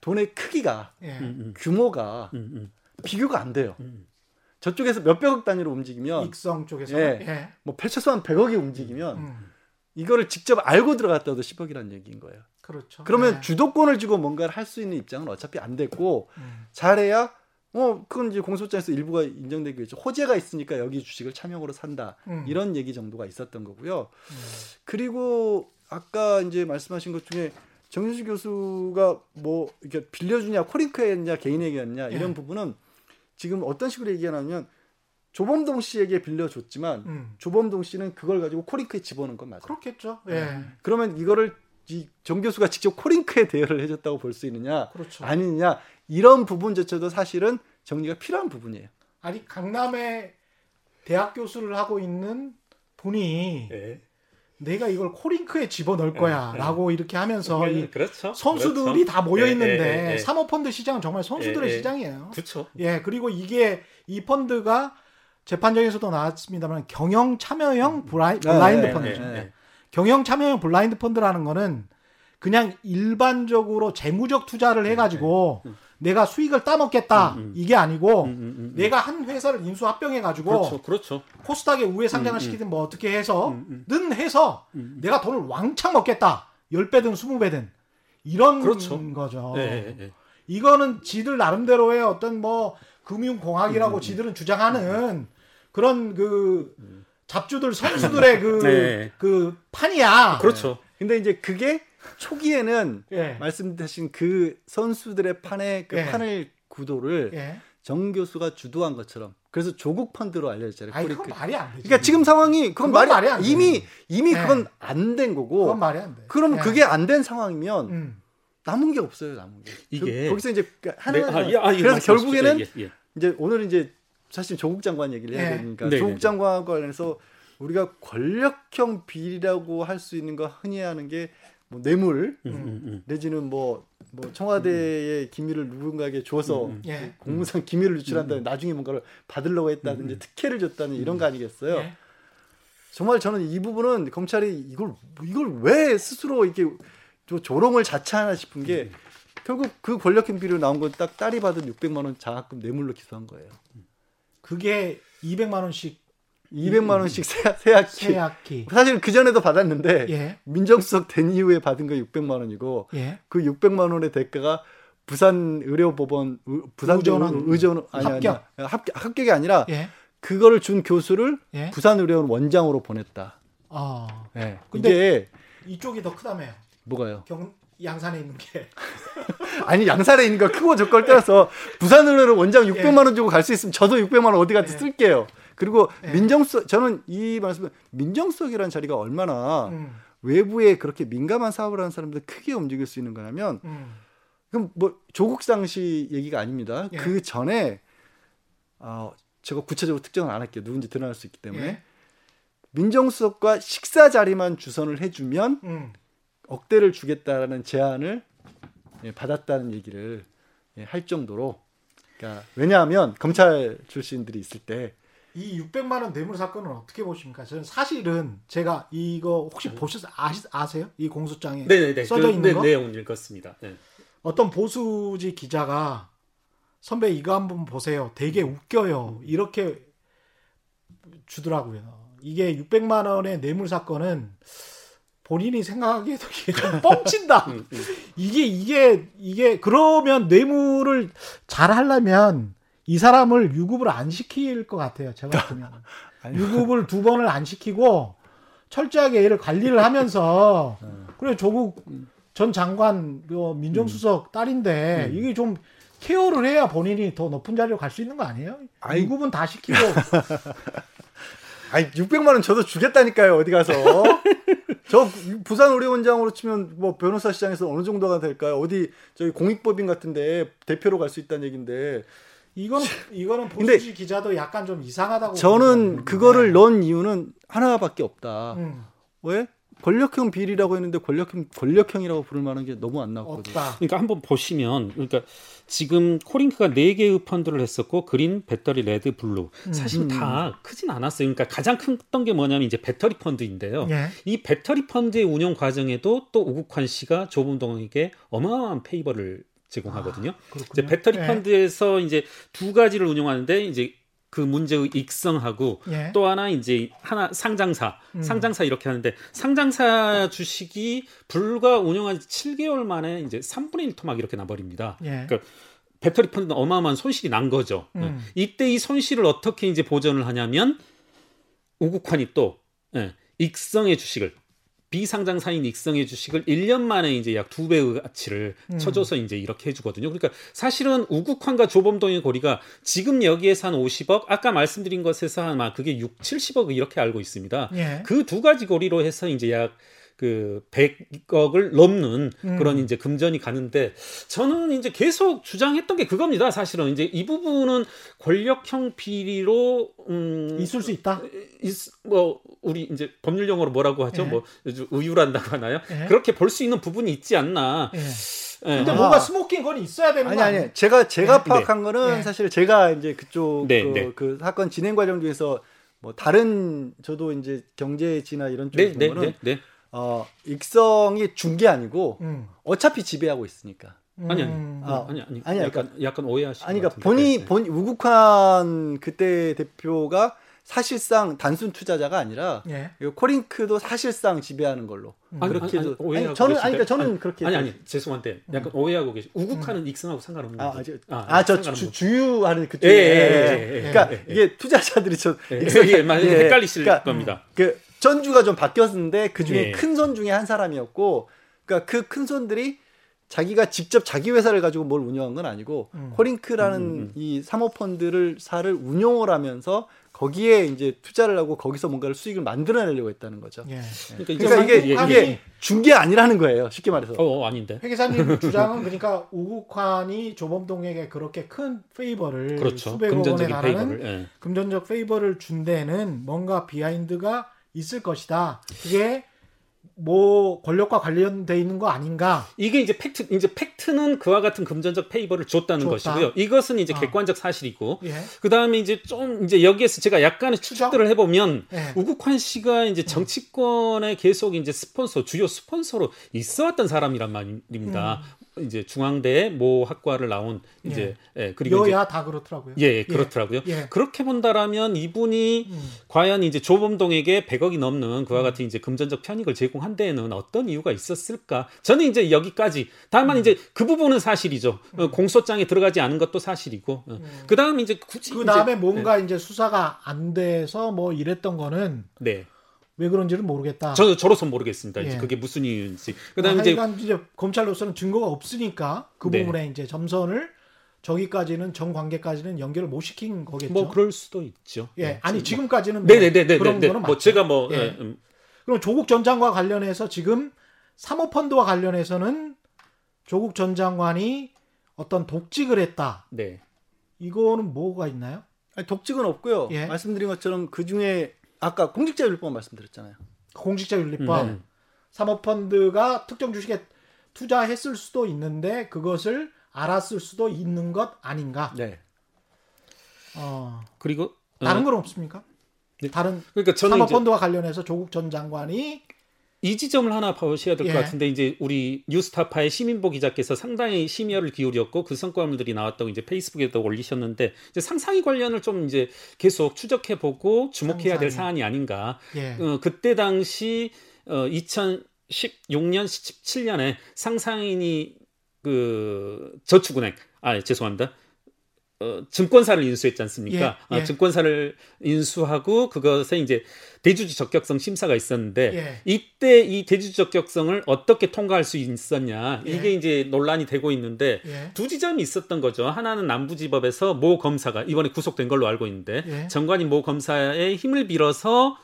돈의 크기가 네. 규모가 음, 음. 비교가 안 돼요 음. 저쪽에서 몇백억 단위로 움직이면 익성 쪽에서 예, 예. 뭐 최소한 100억이 움직이면 음. 이거를 직접 알고 들어갔다도 10억이라는 얘기인 거예요. 그렇죠. 그러면 네. 주도권을 주고 뭔가를 할 수 있는 입장은 어차피 안 됐고 음. 잘해야 어 그건 이제 공소장에서 일부가 인정되기겠죠. 호재가 있으니까 여기 주식을 차명으로 산다 음. 이런 얘기 정도가 있었던 거고요. 음. 그리고 아까 이제 말씀하신 것 중에 정윤수 교수가 뭐 이렇게 빌려주냐 코링크였냐 개인에게였냐 이런 네. 부분은 지금 어떤 식으로 얘기하냐면 조범동 씨에게 빌려줬지만 음. 조범동 씨는 그걸 가지고 코링크에 집어넣은 건 맞아요. 그렇겠죠. 예. 네. 그러면 이거를 이정 교수가 직접 코링크에 대여를 해줬다고 볼 수 있느냐 그렇죠. 아니냐 이런 부분조차도 사실은 정리가 필요한 부분이에요. 아니 강남에 대학 교수를 하고 있는 분이 네. 내가 이걸 코링크에 집어넣을 거야라고 네, 네. 이렇게 하면서 네, 그렇죠. 선수들이 그렇죠. 다 모여 있는데 사모펀드 시장은 정말 선수들의 시장이에요. 그렇죠. 예 그리고 이게 이 펀드가 재판정에서도 나왔습니다만 경영 참여형 음. 브라이, 네, 블라인드 네, 펀드. 네, 네. 경영 참여형 블라인드 펀드라는 거는 그냥 일반적으로 재무적 투자를 네, 해가지고 네. 내가 수익을 따먹겠다 음, 음. 이게 아니고 음, 음, 음, 음. 내가 한 회사를 인수 합병해 가지고 그렇죠, 그렇죠. 코스닥에 우회 상장을 시키든 뭐 어떻게 해서는 해서 내가 돈을 왕창 먹겠다 10배든 20배든 이런 그렇죠. 거죠. 이거는 지들 나름대로의 어떤 뭐 금융공학이라고 지들은 주장하는 그런 그 잡주들 선수들의 그, 네. 그 판이야. 그렇죠. 근데 이제 그게 초기에는 예. 말씀하신 그 선수들의 판의 그 예. 판을 구도를 예. 정 교수가 주도한 것처럼 그래서 조국 펀드로 알려졌잖아요. 아니, 그건 말이 안 되죠. 그러니까 지금 상황이 그건, 말이, 말이 안 이미 이미 네. 그건 안 된 거고. 그건 말이 안 돼. 그럼 네. 그게 안 된 상황이면 음. 남은 게 없어요, 남은 게. 이게 거기서 이제 하나 네. 아, 아, 그래서 결국에는 예, 예. 이제 오늘 이제 사실 조국 장관 얘기를 해야 네. 되니까 네, 조국 네, 장관 관련해서 우리가 권력형 비리라고 할 수 있는 거 흔히 하는 게 뭐 뇌물 음, 음, 음. 내지는 뭐, 뭐 청와대의 기밀을 누군가에게 줘서 음, 음. 예. 공무상 기밀을 유출한다는 나중에 뭔가를 받으려고 했다든지 특혜를 줬다는 이런 거 아니겠어요? 예. 정말 저는 이 부분은 검찰이 이걸 이걸 왜 스스로 이렇게 조롱을 자처하나 싶은 게 결국 그 권력형 비리로 나온 건 딱 딸이 받은 600만 원 장학금 뇌물로 기소한 거예요. 그게 200만 원씩 200만 원씩 세학기. 세 학기. 사실 그 전에도 받았는데 예. 민정수석 된 이후에 받은 거 600만 원이고 예. 그 600만 원의 대가가 부산 의료법원 부산 의전 의전 아니 합격. 아니 합격 합격이 아니라 예. 그거를 준 교수를 예. 부산 의료원 원장으로 보냈다. 아. 네. 근데 이쪽이 더 크다며요. 뭐가요? 경 양산에 있는 게. 아니 양산에 있는 거 크고 적걸 떠나서 부산 의료원 원장 600만 원 주고 갈 수 있으면 저도 600만 원 어디 가서 예. 쓸게요. 그리고 네. 민정수석 저는 이 말씀은 민정수석이라는 자리가 얼마나 음. 외부에 그렇게 민감한 사업을 하는 사람들 크게 움직일 수 있는 거냐면 음. 그럼 뭐 조국 당시 얘기가 아닙니다. 예. 그 전에 어 제가 구체적으로 특정을 안 할게요. 누군지 드러날 수 있기 때문에 예. 민정수석과 식사 자리만 주선을 해주면 음. 억대를 주겠다라는 제안을 예, 받았다는 얘기를 예, 할 정도로 그러니까 왜냐하면 검찰 출신들이 있을 때 이 600만 원 뇌물 사건은 어떻게 보십니까? 저는 사실은 제가 이거 혹시 보셨 아시, 아세요? 이 공소장에 네네네. 써져 그, 있는 네, 거 내용 읽었습니다. 네. 어떤 보수지 기자가 선배 이거 한번 보세요. 되게 웃겨요. 이렇게 주더라고요. 이게 600만 원의 뇌물 사건은 본인이 생각하기에도 이게 좀 뻥친다. 음, 음. 이게 이게 이게 그러면 뇌물을 잘 하려면 이 사람을 유급을 안 시킬 것 같아요. 제가 같으면. 유급을 두 번을 안 시키고 철저하게 얘를 관리를 하면서 네. 그래 조국 전 장관 민정수석 딸인데 음. 이게 좀 케어를 해야 본인이 더 높은 자리로 갈 수 있는 거 아니에요? 아니, 유급은 다 시키고. 아니 600만 원 저도 주겠다니까요 어디 가서 저 부산 의료원장으로 치면 뭐 변호사 시장에서 어느 정도가 될까요 어디 저기 공익법인 같은데 대표로 갈 수 있다는 얘기인데 이거는 이거는 보수지 기자도 약간 좀 이상하다고 저는 그거를 넣은 이유는 하나밖에 없다. 음. 왜? 권력형 비리라고 했는데 권력형 권력형이라고 부를 만한 게 너무 안 나왔거든요. 없다. 그러니까 한번 보시면 그러니까 지금 코링크가 네 개의 펀드를 했었고 그린, 배터리, 레드, 블루 음. 사실 음. 다 크진 않았어요. 그러니까 가장 컸던 게 뭐냐면 이제 배터리 펀드인데요. 예. 이 배터리 펀드의 운영 과정에도 또 우국환 씨가 조범동에게 어마어마한 favor를 제공하거든요. 아, 이제 배터리 네. 펀드에서 이제 두 가지를 운영하는데 이제 그 문제의 익성하고 예. 또 하나 이제 하나 상장사 음. 상장사 이렇게 하는데 상장사 주식이 불과 운영한 7개월 만에 이제 3분의 1 토막 이렇게 나버립니다. 예. 그러니까 배터리 펀드는 어마어마한 손실이 난 거죠. 음. 예. 이때 이 손실을 어떻게 이제 보전을 하냐면 우국환이 또 예, 익성의 주식을 비상장 사인 익성의 주식을 1년 만에 이제 약 두 배의 가치를 음. 쳐줘서 이제 이렇게 해주거든요. 그러니까 사실은 우국환과 조범동의 거리가 지금 여기에서 한 50억, 아까 말씀드린 것에서 아마 그게 6, 70억 이렇게 알고 있습니다. 예. 그두 가지 거리로 해서 이제 약 그 100억을 넘는 음. 그런 이제 금전이 가는데 저는 이제 계속 주장했던 게 그겁니다. 사실은 이제 이 부분은 권력형 비리로 음 있을 수 있다. 있, 뭐 우리 이제 법률 용어로 뭐라고 하죠? 예. 뭐 의유란다고 하나요? 예. 그렇게 볼 수 있는 부분이 있지 않나. 예. 예. 근데 아. 뭔가 smoking gun이 있어야 되는 아니 아니 제가 제가 네. 파악한 거는 네. 사실 제가 이제 그쪽 네, 그, 네. 그 사건 진행 과정 중에서 뭐 다른 저도 이제 경제지나 이런 쪽에 네, 보면은 네, 어, 익성이 준 게 아니고 음. 어차피 지배하고 있으니까. 음. 아니 아니 아, 아니 아니 아니 약간 그러니까, 약간 오해하시는 아니 그러니까 본이 네. 본 우국환 그때 대표가 사실상 단순 투자자가 아니라 예. 코링크도 사실상 지배하는 걸로 음. 그렇게 해도 아니, 아니, 저는 아니 그러니까 저는 아니, 그렇게 아니 아니 죄송한데 음. 약간 음. 오해하고 계시 음. 익성하고 상관없는 아, 거죠. 아저 아, 아 주유하는 그쪽 예, 예, 예, 예, 예, 그러니까 예, 이게 투자자들이 저 예, 예, 헷갈리실 그러니까, 겁니다. 그 전주가 좀 바뀌었는데 그 중에 큰 손 중에 한 사람이었고 그러니까 그 큰 손들이 자기가 직접 자기 회사를 가지고 뭘 운영한 건 아니고 음. 코링크라는 음, 음, 음. 이 사모펀드를 사를 운용을 하면서 거기에 이제 투자를 하고 거기서 뭔가를 수익을 만들어내려고 했다는 거죠. 예. 그러니까, 그러니까 이게, 예, 이게 중개 아니라는 거예요. 쉽게 말해서. 어, 어 아닌데. 회 계사님 주장은 그러니까 우국환이 조범동에게 그렇게 큰 favor를 그렇죠. 수백억 원에 달하는 예. 금전적 favor를 준 데는 뭔가 behind가 있을 것이다. 그게 뭐 권력과 관련돼 있는 거 아닌가? 이게 이제 팩트 이제 팩트는 그와 같은 금전적 favor를 줬다는 줬다. 것이고요. 이것은 이제 어. 객관적 사실이고 예. 그다음에 이제 좀 이제 여기에서 제가 약간의 추적들을 해 보면 예. 우국환 씨가 이제 정치권에 계속 이제 스폰서 주요 스폰서로 있어왔던 사람이란 말입니다. 음. 이제 중앙대 모 학과를 나온 이제 예, 예 그리고 여야 이제, 다 그렇더라고요. 예, 예 그렇더라고요. 예. 그렇게 본다라면 이분이 음. 과연 이제 조범동에게 100억이 넘는 그와 음. 같은 이제 금전적 편익을 제공한 데에는 어떤 이유가 있었을까? 저는 이제 여기까지 다만 음. 이제 그 부분은 사실이죠. 어, 음. 공소장에 들어가지 않은 것도 사실이고 어. 음. 그다음 이제 굳이 그 다음에 뭔가 예. 이제 수사가 안 돼서 뭐 이랬던 거는 네. 왜 그런지는 모르겠다. 저 저로서 모르겠습니다. 이제 예. 그게 무슨 이유인지. 그다음에 이제, 이제 검찰로서는 증거가 없으니까 그 네. 부분에 이제 점선을 저기까지는 정 관계까지는 연결을 못 시킨 거겠죠. 뭐 그럴 수도 있죠. 예, 네. 아니 지금까지는 뭐 네네네네 그런 거는 뭐 제가 뭐 예. 음. 그럼 조국 전 장관 관련해서 지금 사모펀드와 관련해서는 조국 전 장관이 어떤 독직을 했다. 네. 이거는 뭐가 있나요? 아니, 독직은 없고요. 예. 말씀드린 것처럼 그 중에 아까 공직자윤리법 말씀드렸잖아요. 공직자윤리법. 네. 사모펀드가 특정 주식에 투자했을 수도 있는데 그것을 알았을 수도 있는 것 아닌가? 네. 어. 그리고 다른 어. 건 없습니까? 네. 다른 그러니까 저는 사모펀드와 관련해서 조국 전 장관이 이 지점을 하나 보셔야 될것 예. 같은데 이제 우리 뉴스타파의 시민보 기자께서 상당히 심혈을 기울였고 그 성과물들이 나왔다고 이제 페이스북에도 올리셨는데 이제 상상이 관련을 좀 이제 계속 추적해 보고 주목해야 상상이. 될 사안이 아닌가. 예. 어, 그때 당시 어 2016년 17년에 상상인이 그 저축은행 아 죄송합니다. 어, 증권사를 인수했지 않습니까? 예, 어, 예. 어, 증권사를 인수하고 그것에 이제 대주주 적격성 심사가 있었는데 예. 이때 이 대주주 적격성을 어떻게 통과할 수 있었냐 예. 이게 이제 논란이 되고 있는데 예. 두 지점이 있었던 거죠. 하나는 남부지법에서 모 검사가 이번에 구속된 걸로 알고 있는데 예. 정관이 모 검사의 힘을 빌어서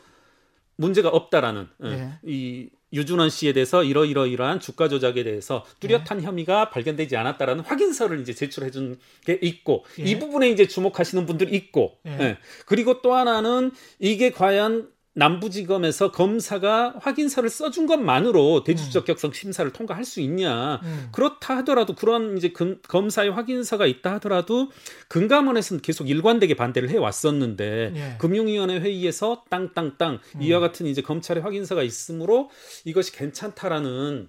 문제가 없다라는 어, 이 유준원 씨에 대해서 이러이러이러한 주가 조작에 대해서 뚜렷한 네. 혐의가 발견되지 않았다라는 확인서를 이제 제출해 준 게 있고 예. 이 부분에 이제 주목하시는 분들이 있고 예. 예. 그리고 또 하나는 이게 과연 남부지검에서 검사가 확인서를 써준 것만으로 대주적격성 심사를 통과할 수 있냐. 음. 그렇다 하더라도 그런 이제 금, 검사의 확인서가 있다 하더라도 금감원에서는 계속 일관되게 반대를 해 왔었는데 예. 금융위원회 회의에서 땅땅땅 음. 이와 같은 이제 검찰의 확인서가 있으므로 이것이 괜찮다라는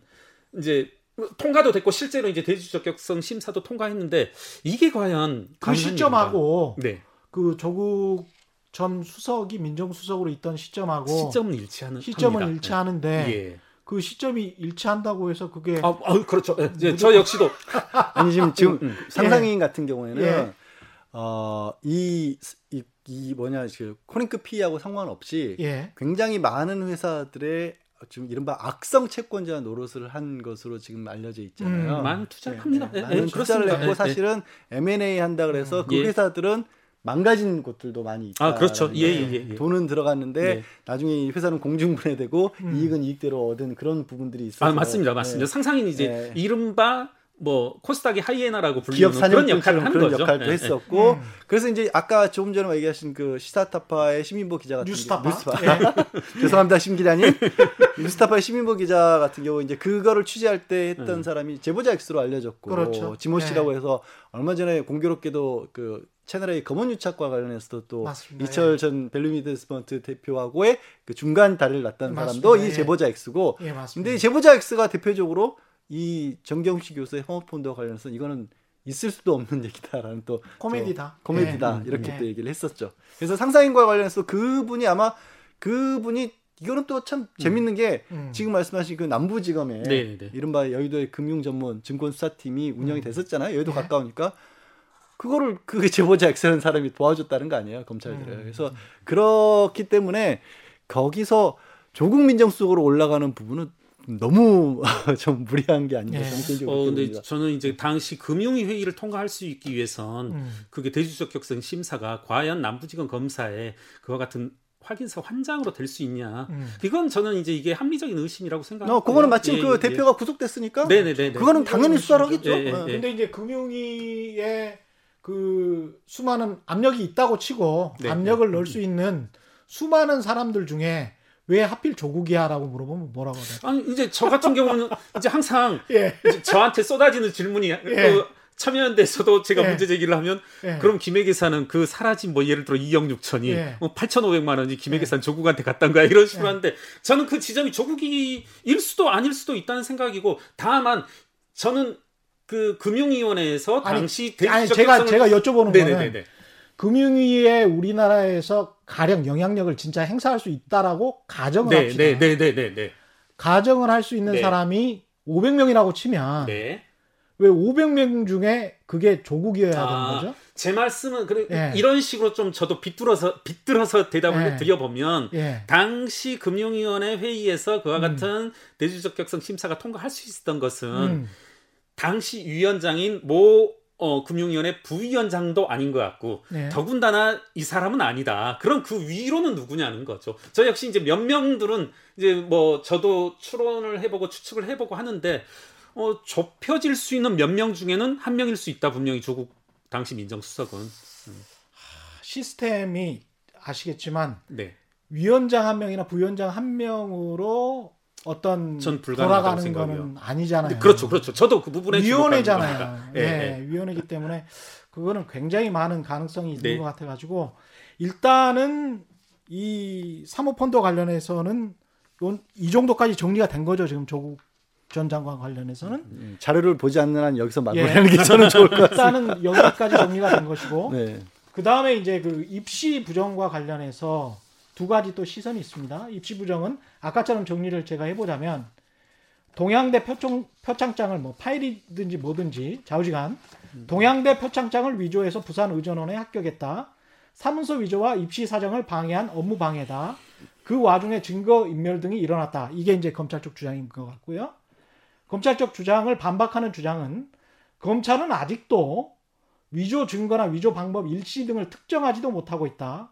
이제 통과도 됐고 실제로 이제 대주적격성 심사도 통과했는데 이게 과연 그 시점하고 네. 그 조국 전 수석이 민정수석으로 있던 시점하고 시점은 일치하는 시점은 합니다. 일치하는데 예. 그 시점이 일치한다고 해서 그게 아, 아 그렇죠. 예, 저 역시도 아니 지금 지금 음, 음. 상상인 예. 같은 경우에는 예. 어이 이, 이 뭐냐 그 코링크 피하고 상관없이 예. 굉장히 많은 회사들의 지금 이른바 악성 채권자 노릇을 한 것으로 지금 알려져 있잖아요. 음, 많은 투자를 합니다. 네, 많은 투자를 했고 사실은 M&A 한다 그래서 그 회사들은 망가진 곳들도 많이 있다. 아, 그렇죠. 예, 예, 예, 예. 돈은 들어갔는데 네. 나중에 회사는 공중분해되고 음. 이익은 이익대로 얻은 그런 부분들이 있어요. 아, 맞습니다. 맞습니다. 네. 상상인 이제 네. 이른바 뭐 코스닥의 하이에나라고 불리는 그런 역할을 하는 그런 거죠. 역할도 네. 했었고 음. 그래서 이제 아까 조금 전에 얘기하신 그 시사타파의 시민보 기자 같은 뉴스타파, 뉴스타파. 네. 죄송합니다 심 기자님 뉴스타파의 시민보 기자 같은 경우 이제 그거를 취재할 때 했던 음. 사람이 제보자 X로 알려졌고 그렇죠. 지모 씨라고 네. 해서 얼마 전에 공교롭게도 그 채널A 검은 유착과 관련해서도 또 맞습니다. 이철 예. 전 벨루미데스펀트 대표하고의 그 중간 다리를 놨던 사람도 이 예. 제보자 X고 예, 근데 이 제보자 X가 대표적으로 이 정경식 교수의 허무폰드와 관련해서 이거는 있을 수도 없는 얘기다라는 또 코미디다 코미디다 예. 이렇게 예. 또 얘기를 했었죠. 그래서 상상인과 관련해서 그분이 아마 그분이 이거는 또 참 재밌는 게 음. 지금 말씀하신 그 남부지검에 네, 네. 이른바 여의도의 금융 전문 증권 수사팀이 운영이 음. 됐었잖아요. 여의도 네. 가까우니까 그거를 그 제보자 엑셀은 사람이 도와줬다는 거 아니에요 검찰들은 음. 그래서 그렇기 때문에 거기서 조국 민정수석으로 올라가는 부분은 너무 좀 무리한 게 아닌가 예. 저는 어, 근데 저는 이제 당시 금융위 회의를 통과할 수 있기 위해선 음. 그게 대주적 격성 심사가 과연 남부지검 검사에 그와 같은 확인서 환장으로 될 수 있냐. 음. 이건 저는 이제 이게 합리적인 의심이라고 생각합니다. 어, 그거는 마침 예, 그 예, 대표가 예. 구속됐으니까. 네네네. 그거는 당연히 수사를 하겠죠. 예, 예, 예. 근데 이제 금융위에 그 수많은 압력이 있다고 치고 네, 압력을 네. 넣을 수 있는 수많은 사람들 중에 왜 하필 조국이야라고 물어보면 뭐라고 하나요? 아니 이제 저 같은 경우는 이제 항상 예. 이제 저한테 쏟아지는 질문이 예. 그 참여연대에서도 제가 예. 문제 제기를 하면 예. 그럼 김해계사는 그 사라진 뭐 예를 들어 2억 6천이 예. 뭐 8,500만 원이 김해계산 예. 조국한테 갔던 거야 이런 식으로 예. 하는데 저는 그 지점이 조국이 일 수도 아닐 수도 있다는 생각이고 다만 저는 그 금융위원회에서 당시 아니, 아니 제가 제가 여쭤보는 네네네네. 거는 금융위에 우리나라에서 가령 영향력을 진짜 행사할 수 있다라고 가정을 네, 합시다. 네, 네, 네, 네, 네. 가정을 할 수 있는 네. 사람이 500명이라고 치면 네. 왜 500명 중에 그게 조국이어야 아, 되는 거죠? 제 말씀은 그래 예. 이런 식으로 좀 저도 빗들어서 빗들어서 대답을 예. 드려보면 예. 당시 금융위원회 회의에서 그와 음. 같은 음. 내주적 격성 심사가 통과할 수 있었던 것은 음. 당시 위원장인 모 어, 금융위원회 부위원장도 아닌 것 같고 네. 더군다나 이 사람은 아니다. 그럼 그 위로는 누구냐는 거죠. 저 역시 이제 몇 명들은 이제 뭐 저도 추론을 해보고 추측을 해보고 하는데 어, 좁혀질 수 있는 몇 명 중에는 한 명일 수 있다. 분명히 조국 당시 민정수석은 음. 시스템이 아시겠지만 네. 위원장 한 명이나 부위원장 한 명으로 어떤 돌아가는 거는 아니잖아요. 그렇죠, 그렇죠. 저도 그 부분에 위원회잖아요. 예, 네, 네. 위원회기 때문에 그거는 굉장히 많은 가능성이 있는 네. 것 같아가지고 일단은 이 사모펀드 관련해서는 이 정도까지 정리가 된 거죠. 지금 조국 전 장관 관련해서는 음, 자료를 보지 않는 한 여기서 마무리하는 예. 게 저는 좋을 것 같습니다. 일단은 여기까지 정리가 된 것이고 네. 그 다음에 이제 그 입시 부정과 관련해서 두 가지 또 시선이 있습니다. 입시 부정은 아까처럼 정리를 제가 해보자면 동양대 표창, 표창장을 뭐 파일이든지 뭐든지 좌우지간 동양대 표창장을 위조해서 부산 의전원에 합격했다. 사문서 위조와 입시 사정을 방해한 업무 방해다. 그 와중에 증거 인멸 등이 일어났다. 이게 이제 검찰 쪽 주장인 것 같고요. 검찰 쪽 주장을 반박하는 주장은 검찰은 아직도 위조 증거나 위조 방법 일시 등을 특정하지도 못하고 있다.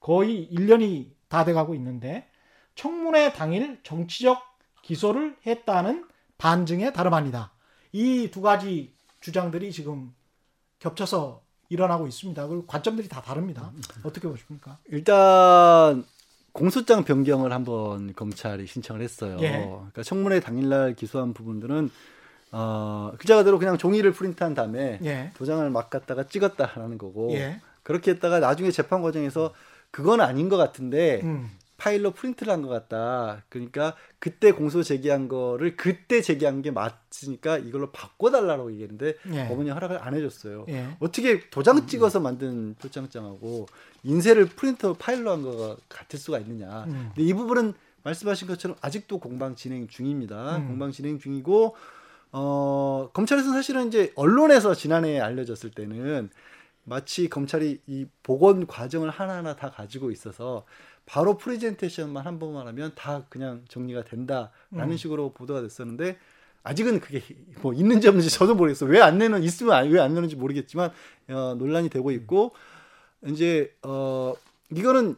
거의 1년이 다 돼가고 있는데 청문회 당일 정치적 기소를 했다는 반증에 다름 아니다. 이 두 가지 주장들이 지금 겹쳐서 일어나고 있습니다. 그리고 관점들이 다 다릅니다. 어떻게 보십니까? 일단 공소장 변경을 한번 검찰이 신청을 했어요. 예. 그러니까 청문회 당일날 기소한 부분들은 어, 글자 그대로 그냥 종이를 프린트한 다음에 예. 도장을 막 갖다가 찍었다라는 거고 예. 그렇게 했다가 나중에 재판 과정에서 그건 아닌 것 같은데 음. 파일로 프린트를 한 것 같다. 그러니까 그때 공소 제기한 거를 그때 제기한 게 맞으니까 이걸로 바꿔달라고 얘기했는데 예. 법원이 허락을 안 해줬어요. 예. 어떻게 도장 음. 찍어서 만든 표창장하고 인쇄를 프린터 파일로 한 거가 같을 수가 있느냐. 음. 근데 이 부분은 말씀하신 것처럼 아직도 공방 진행 중입니다. 음. 공방 진행 중이고 어 검찰에서 사실은 이제 언론에서 지난해 알려졌을 때는 마치 검찰이 이 복원 과정을 하나하나 다 가지고 있어서 바로 프레젠테이션만 한 번만 하면 다 그냥 정리가 된다라는 음. 식으로 보도가 됐었는데 아직은 그게 뭐 있는지 없는지 저도 모르겠어요. 왜 안 내는 있으면 왜 안 내는지 모르겠지만 어, 논란이 되고 있고 이제 어 이거는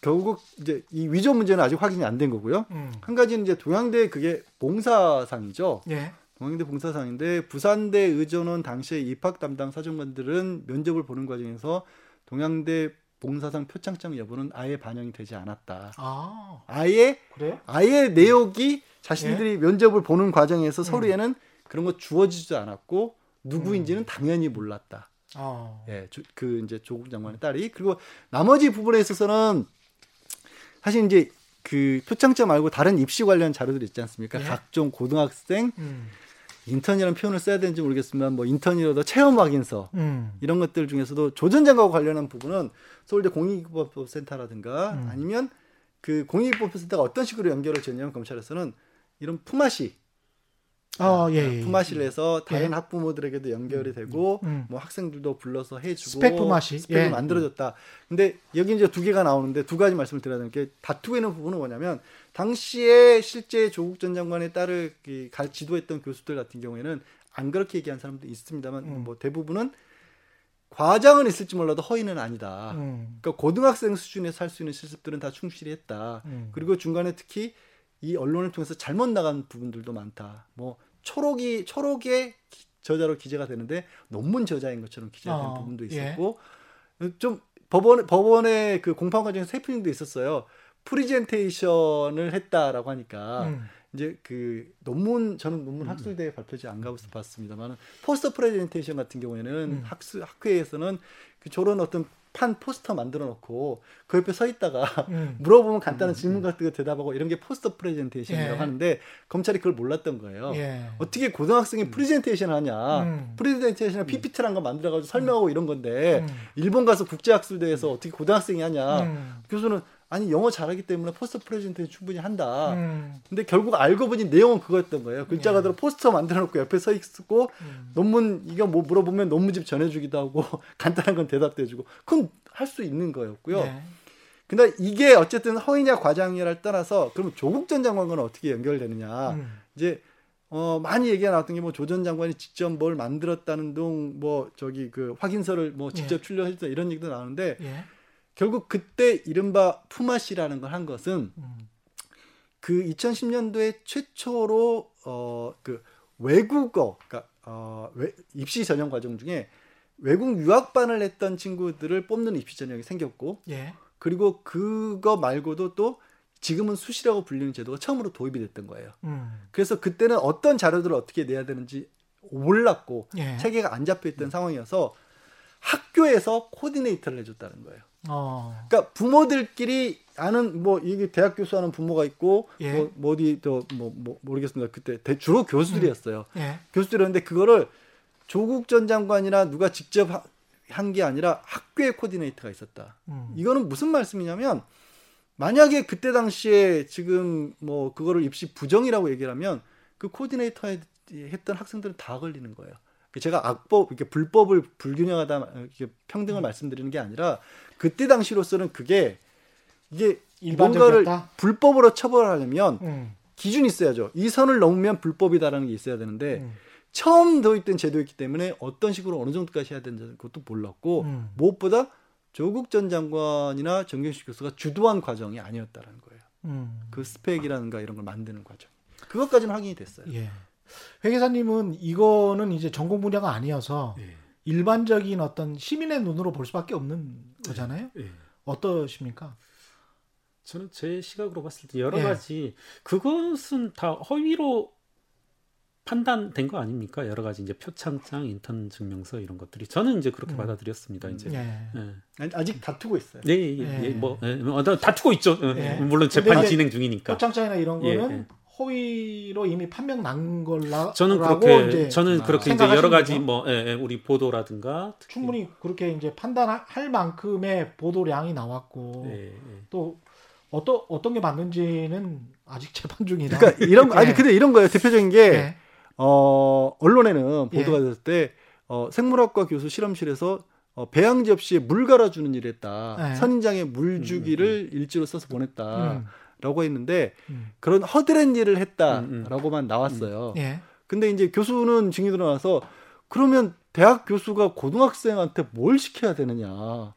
결국 이제 이 위조 문제는 아직 확인이 안 된 거고요. 음. 한 가지는 이제 동양대 그게 봉사상이죠. 예. 동양대 봉사상인데 부산대 의전원 당시에 입학 담당 사정관들은 면접을 보는 과정에서 동양대 봉사상 표창장 여부는 아예 반영이 되지 않았다. 아, 아예 그래? 아예 내역이 자신들이 예? 면접을 보는 과정에서 음. 서류에는 그런 거 주어지지도 않았고 누구인지는 음. 당연히 몰랐다. 아. 예, 그 이제 조국 장관의 딸이 그리고 나머지 부분에 있어서는 사실 이제 그 표창장 말고 다른 입시 관련 자료들 있지 않습니까? 예? 각종 고등학생 음. 인턴이라는 표현을 써야 되는지 모르겠지만 뭐 인턴이라도 체험 확인서 음. 이런 것들 중에서도 조전 장관과 관련한 부분은 서울대 공익법센터라든가 음. 아니면 그 공익법센터가 어떤 식으로 연결을 지었냐면 검찰에서는 이런 품앗이 어, 예, 예. 품앗이를 다른 예. 학부모들에게도 연결이 음, 되고 음, 음. 뭐 학생들도 불러서 해주고 스펙 품앗이 스펙을 예. 만들어줬다. 근데 여기 이제 두 개가 나오는데 두 가지 말씀을 드려야 되는 게 다투고 있는 부분은 뭐냐면 당시에 실제 조국 전 장관의 딸을 지도했던 교수들 같은 경우에는 안 그렇게 얘기한 사람도 있습니다만 음. 뭐 대부분은 과장은 있을지 몰라도 허위는 아니다. 음. 그러니까 고등학생 수준에서 할 수 있는 실습들은 다 충실히 했다. 음. 그리고 중간에 특히 이 언론을 통해서 잘못 나간 부분들도 많다. 뭐 초록이 초록의 저자로 기재가 되는데 논문 저자인 것처럼 기재된 어, 부분도 예. 있었고 예. 좀 법원 법원의 그 공판 과정에서 세표님도 있었어요. 프리젠테이션을 했다라고 하니까 음. 이제 그 논문 저는 논문 음. 학술 대회 발표지 안 가봐서 봤습니다만 포스터 프레젠테이션 같은 경우에는 음. 학술 학회에서는 그 저런 어떤 판 포스터 만들어 놓고 그 옆에 서 있다가 음. 물어보면 간단한 음. 질문 같은 거 대답하고 이런 게 포스터 프레젠테이션이라고 예. 하는데 검찰이 그걸 몰랐던 거예요. 예. 어떻게 고등학생이 음. 프레젠테이션을 하냐? 음. 프레젠테이션을 PPT라는 거 만들어 가지고 설명하고 이런 건데 일본 가서 국제 학술 대회에서 어떻게 고등학생이 하냐? 교수는 아니 영어 잘하기 때문에 포스터 프레젠테이션 충분히 한다. 음. 근데 결국 알고 보니 내용은 그거였던 거예요. 글자 그대로 예. 포스터 만들어놓고 옆에 서 있고 음. 논문 이거 뭐 물어보면 논문집 전해주기도 하고 간단한 건 대답도 해주고 그건 할 수 있는 거였고요. 예. 근데 이게 어쨌든 허위냐 과장이냐를 따라서 그러면 조국 전 장관과는 어떻게 연결되느냐. 음. 이제 어 많이 얘기가 나왔던 게 뭐 조 전 장관이 직접 뭘 만들었다는 둥 뭐 저기 그 확인서를 뭐 직접 예. 출력했다 이런 얘기도 나오는데. 예. 결국 그때 이른바 품앗이라는 걸 한 것은 음. 그 2010년도에 최초로 어 그 외국어 그러니까 어 외, 입시 전형 과정 중에 외국 유학반을 했던 친구들을 뽑는 입시 전형이 생겼고 예. 그리고 그거 말고도 또 지금은 수시라고 불리는 제도가 처음으로 도입이 됐던 거예요. 음. 그래서 그때는 어떤 자료들을 어떻게 내야 되는지 몰랐고 예. 체계가 안 잡혀 있던 음. 상황이어서 학교에서 코디네이터를 해줬다는 거예요. 어. 그러니까 부모들끼리 아는 뭐 이게 대학 교수 하는 부모가 있고 예. 뭐, 뭐 어디 또뭐 뭐 모르겠습니다. 그때 대, 주로 교수들이었어요. 음. 예. 교수들이었는데 그거를 조국 전 장관이나 누가 직접 한 게 아니라 학교에 코디네이터가 있었다. 음. 이거는 무슨 말씀이냐면 만약에 그때 당시에 지금 뭐 그거를 입시 부정이라고 얘기를 하면 그 코디네이터 했던 학생들은 다 걸리는 거예요. 제가 악법 이렇게 불법을 불균형하다 이렇게 평등을 음. 말씀드리는 게 아니라 그때 당시로서는 그게 이게 뭔가를 불법으로 처벌하려면 음. 기준이 있어야죠. 이 선을 넘으면 불법이다라는 게 있어야 되는데 음. 처음 도입된 제도였기 때문에 어떤 식으로 어느 정도까지 해야 되는지 그것도 몰랐고 음. 무엇보다 조국 전 장관이나 정경식 교수가 주도한 과정이 아니었다라는 거예요. 음. 그 스펙이라는가 이런 걸 만드는 과정. 그것까지는 확인이 됐어요. 예. 회계사님은 이거는 이제 전공 분야가 아니어서 예. 일반적인 어떤 시민의 눈으로 볼 수밖에 없는 거잖아요. 예. 어떠십니까? 저는 제 시각으로 봤을 때 여러 예. 가지 그것은 다 허위로 판단된 거 아닙니까? 여러 가지 이제 표창장, 인턴 증명서 이런 것들이 저는 이제 그렇게 음. 받아들였습니다. 이제 예. 예. 아직 다투고 있어요. 네, 예, 예, 예. 뭐 예. 뭐, 다투고 있죠. 물론 재판이 진행 중이니까. 표창장이나 이런 거는 허위로 이미 판명 난 걸라 저는 그렇게 이제 저는 그렇게 이제 여러 가지 뭐 예, 예, 우리 보도라든가 특히. 충분히 그렇게 이제 판단할 만큼의 보도량이 나왔고 예, 예. 또 어떤 어떤 게 맞는지는 아직 재판 중이다. 그러니까 이런 거 아니 예. 근데 이런 거예요. 대표적인 게 예. 어, 언론에는 보도가 됐을 때 어, 생물학과 교수 실험실에서 어, 배양 접시에 물 갈아주는 일을 했다. 선인장에 물 주기를 음, 음. 일지로 써서 보냈다. 음. 라고 했는데 음. 그런 허드렛 일을 했다라고만 음, 음. 나왔어요. 음. 예. 근데 이제 교수는 증이 드러나서 그러면 대학 교수가 고등학생한테 뭘 시켜야 되느냐.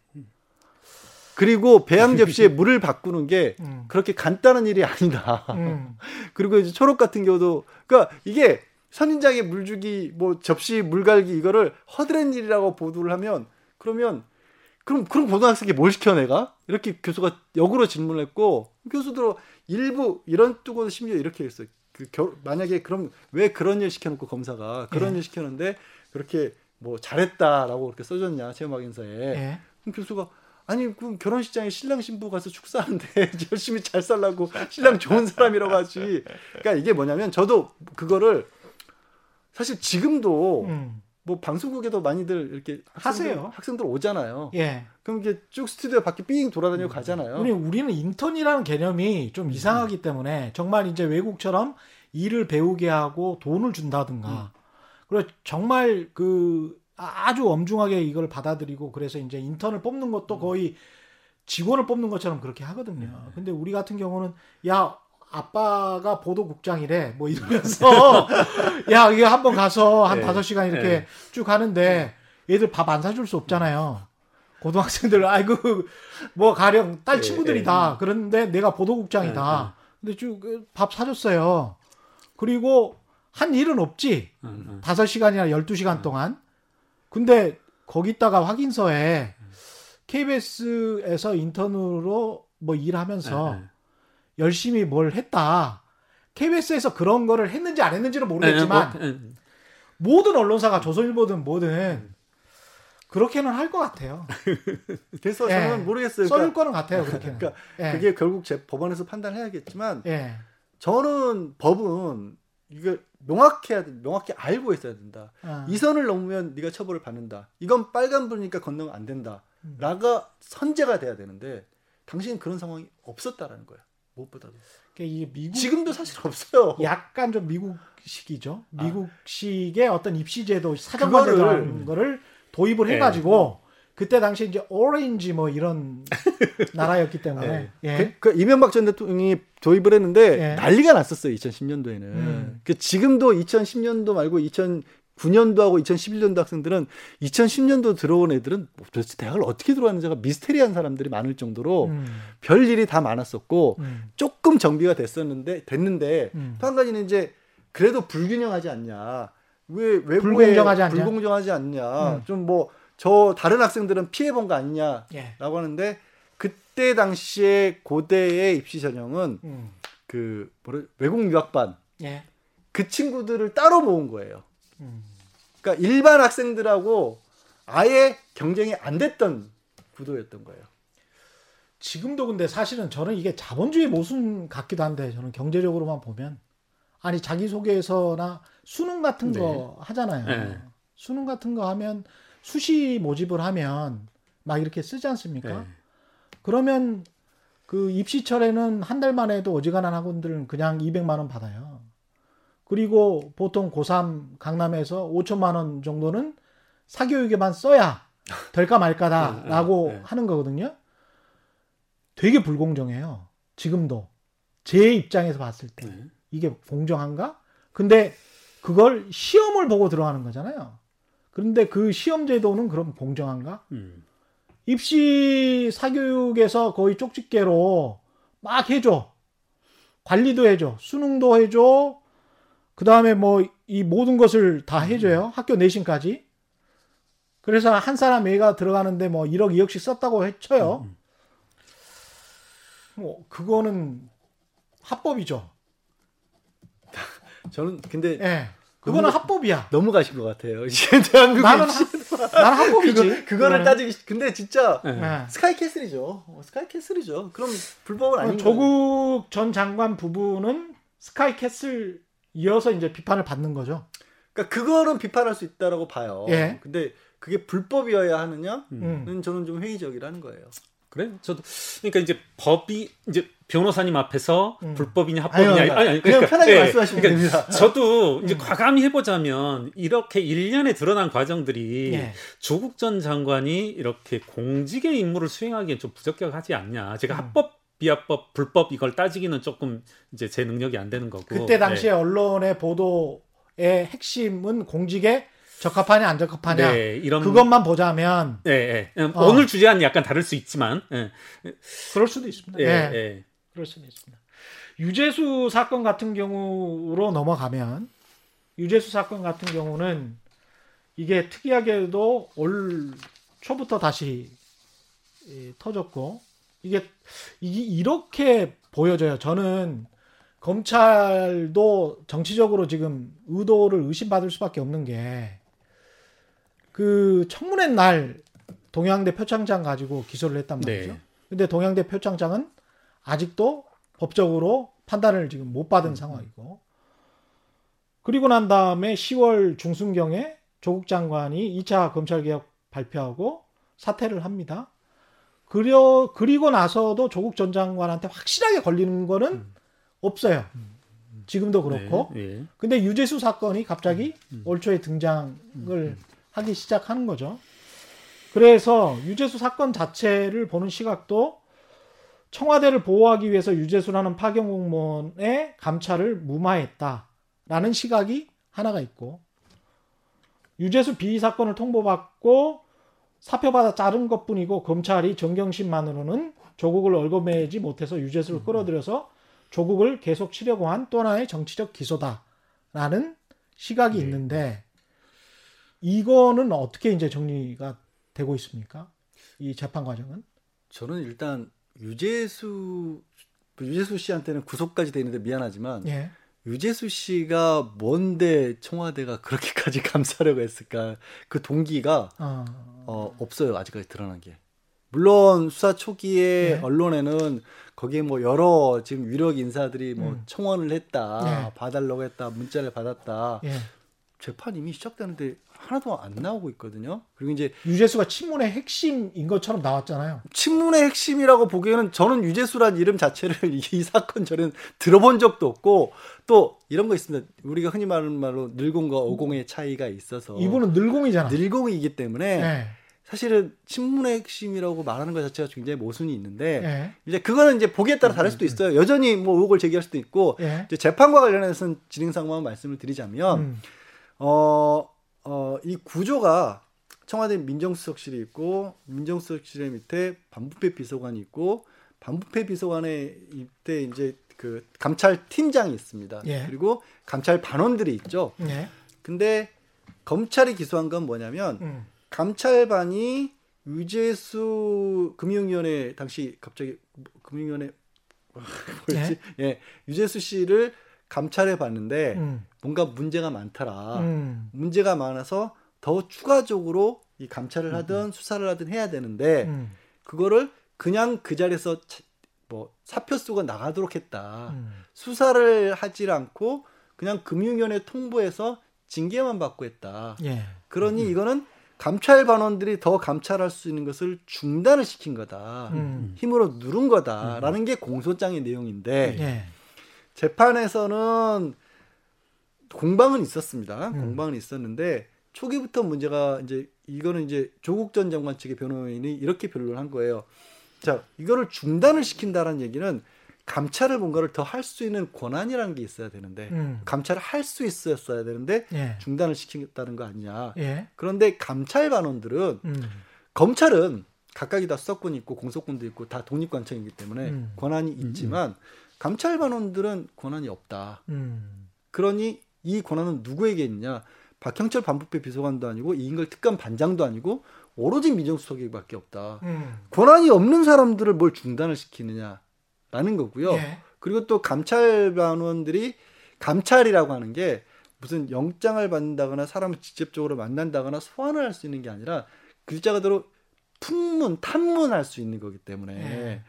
그리고 배양 접시에 물을 바꾸는 게 음. 그렇게 간단한 일이 아니다. 음. 그리고 이제 초록 같은 경우도 그러니까 이게 선인장에 물 주기 뭐 접시 물 갈기 이거를 허드렛 일이라고 보도를 하면 그러면 그럼 그럼 고등학생이 뭘 시켜 내가? 이렇게 교수가 역으로 질문을 했고 교수들 일부 이런 뜨고 심지어 이렇게 했어요. 그 겨, 만약에 그럼 왜 그런 일 시켜놓고 검사가 그런 예. 일 시켰는데 그렇게 뭐 잘했다라고 그렇게 써줬냐 체험 확인서에 예. 그럼 교수가 아니 그럼 결혼식장에 신랑 신부 가서 축사하는데 열심히 잘 살라고 신랑 좋은 사람이라고 하지. 그러니까 이게 뭐냐면 저도 그거를 사실 지금도 음. 뭐 방송국에도 많이들 이렇게 학생들, 하세요. 학생들 오잖아요. 예. 그럼 이게 쭉 스튜디오 밖에 삥 돌아다니고 가잖아요. 우리 우리는 인턴이라는 개념이 좀 음. 이상하기 때문에 정말 이제 외국처럼 일을 배우게 하고 돈을 준다든가. 음. 그리고 정말 그 아주 엄중하게 이걸 받아들이고 그래서 이제 인턴을 뽑는 것도 음. 거의 직원을 뽑는 것처럼 그렇게 하거든요. 네. 근데 우리 같은 경우는 야 아빠가 보도국장이래 뭐 이러면서 야 이게 한번 가서 한 네. 다섯 네. 시간 이렇게 네. 쭉 하는데 얘들 밥 안 사줄 수 없잖아요. 고등학생들 아이고 뭐 가령 딸 네, 친구들이다. 네. 그런데 내가 보도국장이다. 근데 쭉 밥 사줬어요. 그리고 한 일은 없지. 다섯 시간이나 열두 시간 동안. 근데 거기다가 확인서에 KBS에서 인턴으로 뭐 일하면서 열심히 뭘 했다. KBS에서 그런 거를 했는지 안 했는지는 모르겠지만 네, 뭐, 네. 모든 언론사가 조선일보든 뭐든 그렇게는 할 것 같아요. 그래서 예. 저는 모르겠어요. 써줄 그러니까, 거는 같아요. 그렇게. 그러니까 예. 그게 결국 제 법원에서 판단해야겠지만 예. 저는 법은 이거 명확해야 돼. 명확히 알고 있어야 된다. 아. 이 선을 넘으면 네가 처벌을 받는다. 이건 빨간불이니까 건너면 안 된다. 음. 라가 선제가 돼야 되는데 당신은 그런 상황이 없었다라는 거야. 무엇보다도. 그러니까 이 미국 지금도 사실 없어요. 약간 좀 미국식이죠. 아. 미국식의 아. 어떤 입시제도 사정관계라는 거를 도입을 네. 해가지고 그때 당시 이제 오렌지 뭐 이런 나라였기 때문에 네. 예. 그, 그, 이명박 전 대통령이 도입을 했는데 예. 난리가 났었어요 2010년도에는. 음. 그 지금도 2010년도 말고 2000 9년도 하고 2011년도 학생들은 2010년도 들어온 애들은 도대체 대학을 어떻게 들어왔는지가 미스테리한 사람들이 많을 정도로 음. 별 일이 다 많았었고 음. 조금 정비가 됐었는데 됐는데 음. 또한 가지는 이제 그래도 불균형하지 않냐 왜 외국에 불공정하지 않냐, 불공정하지 않냐 음. 좀뭐 저 다른 학생들은 피해 본 거 아니냐라고 예. 하는데 그때 당시에 고대의 입시 전형은 음. 그 뭐래 외국 유학반 예. 그 친구들을 따로 모은 거예요. 그러니까 일반 학생들하고 아예 경쟁이 안 됐던 구도였던 거예요. 지금도 근데 사실은 저는 이게 자본주의 모순 같기도 한데 저는 경제적으로만 보면 아니 자기소개서나 수능 같은 네. 거 하잖아요. 네. 수능 같은 거 하면 수시 모집을 하면 막 이렇게 쓰지 않습니까? 네. 그러면 그 입시철에는 한 달만 해도 어지간한 학원들은 그냥 200만 원 받아요. 그리고 보통 고3 강남에서 5천만 원 정도는 사교육에만 써야 될까 말까다라고 네, 네, 네. 하는 거거든요. 되게 불공정해요. 지금도 제 입장에서 봤을 때 네. 이게 공정한가? 근데 그걸 시험을 보고 들어가는 거잖아요. 그런데 그 시험 제도는 그럼 공정한가? 음. 입시 사교육에서 거의 쪽집게로 막 해줘. 관리도 해줘. 수능도 해줘. 그 다음에 뭐 이 모든 것을 다 해줘요. 학교 내신까지. 그래서 한 사람 애가 들어가는데 뭐 1억, 2억씩 썼다고 해쳐요. 음, 음. 뭐 그거는 합법이죠. 저는 근데 네. 그거는 너무, 합법이야. 너무 가신 것 같아요. 대한민국 나는 나는 합법이지. 그거, 를 따지기 근데 진짜 네. 스카이캐슬이죠. 어, 스카이캐슬이죠. 그럼 불법은 아닌 조국 전 장관 부부는 스카이캐슬 이어서 이제 비판을 받는 거죠. 그러니까 그거는 비판할 수 있다라고 봐요. 예. 근데 그게 불법이어야 하느냐는 음. 저는 좀 회의적이라는 거예요. 그래? 저도 그러니까 이제 법이 이제 변호사님 앞에서 음. 불법이냐 합법이냐 아니, 아니, 아니 그러니까, 편하게 네, 말씀하시면 그러니까 됩니다. 저도 이제 음. 과감히 해보자면 이렇게 1년에 드러난 과정들이 예. 조국 전 장관이 이렇게 공직의 임무를 수행하기엔 좀 부적격하지 않냐. 제가 음. 합법 비합법, 불법 이걸 따지기는 조금 이제 제 능력이 안 되는 거고. 그때 당시에 네. 언론의 보도의 핵심은 공직에 적합하냐 안 적합하냐 네, 이런 그것만 보자면 네, 네. 어. 오늘 주제와는 약간 다를 수 있지만 네. 그럴 수도 있습니다. 네, 네. 그럴 수도 있습니다. 유재수 사건 같은 경우로 넘어가면 유재수 사건 같은 경우는 이게 특이하게도 올 초부터 다시 터졌고 이게 이렇게 보여져요. 저는 검찰도 정치적으로 지금 의도를 의심받을 수밖에 없는 게 그 청문회 날 동양대 표창장 가지고 기소를 했단 말이죠. 네. 근데 동양대 표창장은 아직도 법적으로 판단을 지금 못 받은 음. 상황이고 그리고 난 다음에 10월 중순경에 조국 장관이 2차 검찰개혁 발표하고 사퇴를 합니다. 그려 그리고 나서도 조국 전 장관한테 확실하게 걸리는 거는 음. 없어요. 음. 지금도 그렇고. 네, 네. 근데 유재수 사건이 갑자기 음, 음. 올 초에 등장을 음, 하기 시작하는 거죠. 그래서 유재수 사건 자체를 보는 시각도 청와대를 보호하기 위해서 유재수라는 파견 공무원의 감찰을 무마했다라는 시각이 하나가 있고 유재수 비위 사건을 통보받고 사표받아 자른 것 뿐이고 검찰이 정경심만으로는 조국을 얼거매지 못해서 유재수를 끌어들여서 조국을 계속 치려고 한 또 하나의 정치적 기소다라는 시각이 네. 있는데 이거는 어떻게 이제 정리가 되고 있습니까? 이 재판 과정은? 저는 일단 유재수 유재수 씨한테는 구속까지 돼 있는데 미안하지만 예. 유재수 씨가 뭔데 청와대가 그렇게까지 감싸려고 했을까? 그 동기가 어. 어, 없어요. 아직까지 드러난 게. 물론 수사 초기에 네. 언론에는 거기에 뭐 여러 지금 유력 인사들이 뭐 음. 청원을 했다, 네. 봐달라고 했다, 문자를 받았다. 네. 재판 이미 시작되는데 하나도 안 나오고 있거든요. 그리고 이제 유재수가 친문의 핵심인 것처럼 나왔잖아요. 친문의 핵심이라고 보기에는 저는 유재수란 이름 자체를 이 사건 전에 들어본 적도 없고 또 이런 거 있습니다. 우리가 흔히 말하는 말로 늘공과 어공의 차이가 있어서 이분은 늘공이잖아. 늘공이기 때문에 네. 사실은 친문의 핵심이라고 말하는 것 자체가 굉장히 모순이 있는데 네. 이제 그거는 이제 보기에 따라 다를 수도 있어요. 여전히 뭐 의혹을 제기할 수도 있고 네. 이제 재판과 관련해서는 진행 상황만 말씀을 드리자면 음. 어, 어, 이 구조가 청와대 민정수석실이 있고 민정수석실의 밑에 반부패 비서관이 있고 반부패 비서관의 이때 이제 그 감찰 팀장이 있습니다. 예. 그리고 감찰 반원들이 있죠. 예. 근데 검찰이 기소한 건 뭐냐면 음. 감찰반이 유재수 금융위원회 당시 갑자기 금융위원회 뭐였지? 예? 예. 유재수 씨를 감찰해 봤는데 음. 뭔가 문제가 많더라. 음. 문제가 많아서 더 추가적으로 이 감찰을 음. 하든 수사를 하든 해야 되는데 음. 그거를 그냥 그 자리에서 뭐 사표 쓰고 나가도록 했다. 음. 수사를 하질 않고 그냥 금융위원회 통보해서 징계만 받고 했다. 예. 그러니 음. 이거는 감찰 반원들이 더 감찰할 수 있는 것을 중단을 시킨 거다. 음. 힘으로 누른 거다라는 음. 게 공소장의 내용인데 예. 재판에서는 공방은 있었습니다. 음. 공방은 있었는데 초기부터 문제가 이제 이거는 이제 조국 전 장관 측의 변호인이 이렇게 변론을 한 거예요. 자, 이거를 중단을 시킨다는 얘기는 감찰을 뭔가를 더 할 수 있는 권한이라는 게 있어야 되는데 음. 감찰을 할 수 있었어야 되는데 예. 중단을 시키겠다는 거 아니냐. 예. 그런데 감찰 반원들은 음. 검찰은 각각이 다 수사권이 있고 공소권도 있고 다 독립관청이기 때문에 음. 권한이 음, 음. 있지만 감찰 반원들은 권한이 없다. 음. 그러니 이 권한은 누구에게 있냐? 박형철 반부패 비서관도 아니고 이인걸 특감 반장도 아니고 오로지 민정수석에게밖에 없다. 음. 권한이 없는 사람들을 뭘 중단을 시키느냐라는 거고요. 예. 그리고 또 감찰 반원들이 감찰이라고 하는 게 무슨 영장을 받는다거나 사람을 직접적으로 만난다거나 소환을 할 수 있는 게 아니라 글자 그대로 풍문, 탐문할 수 있는 거기 때문에 예.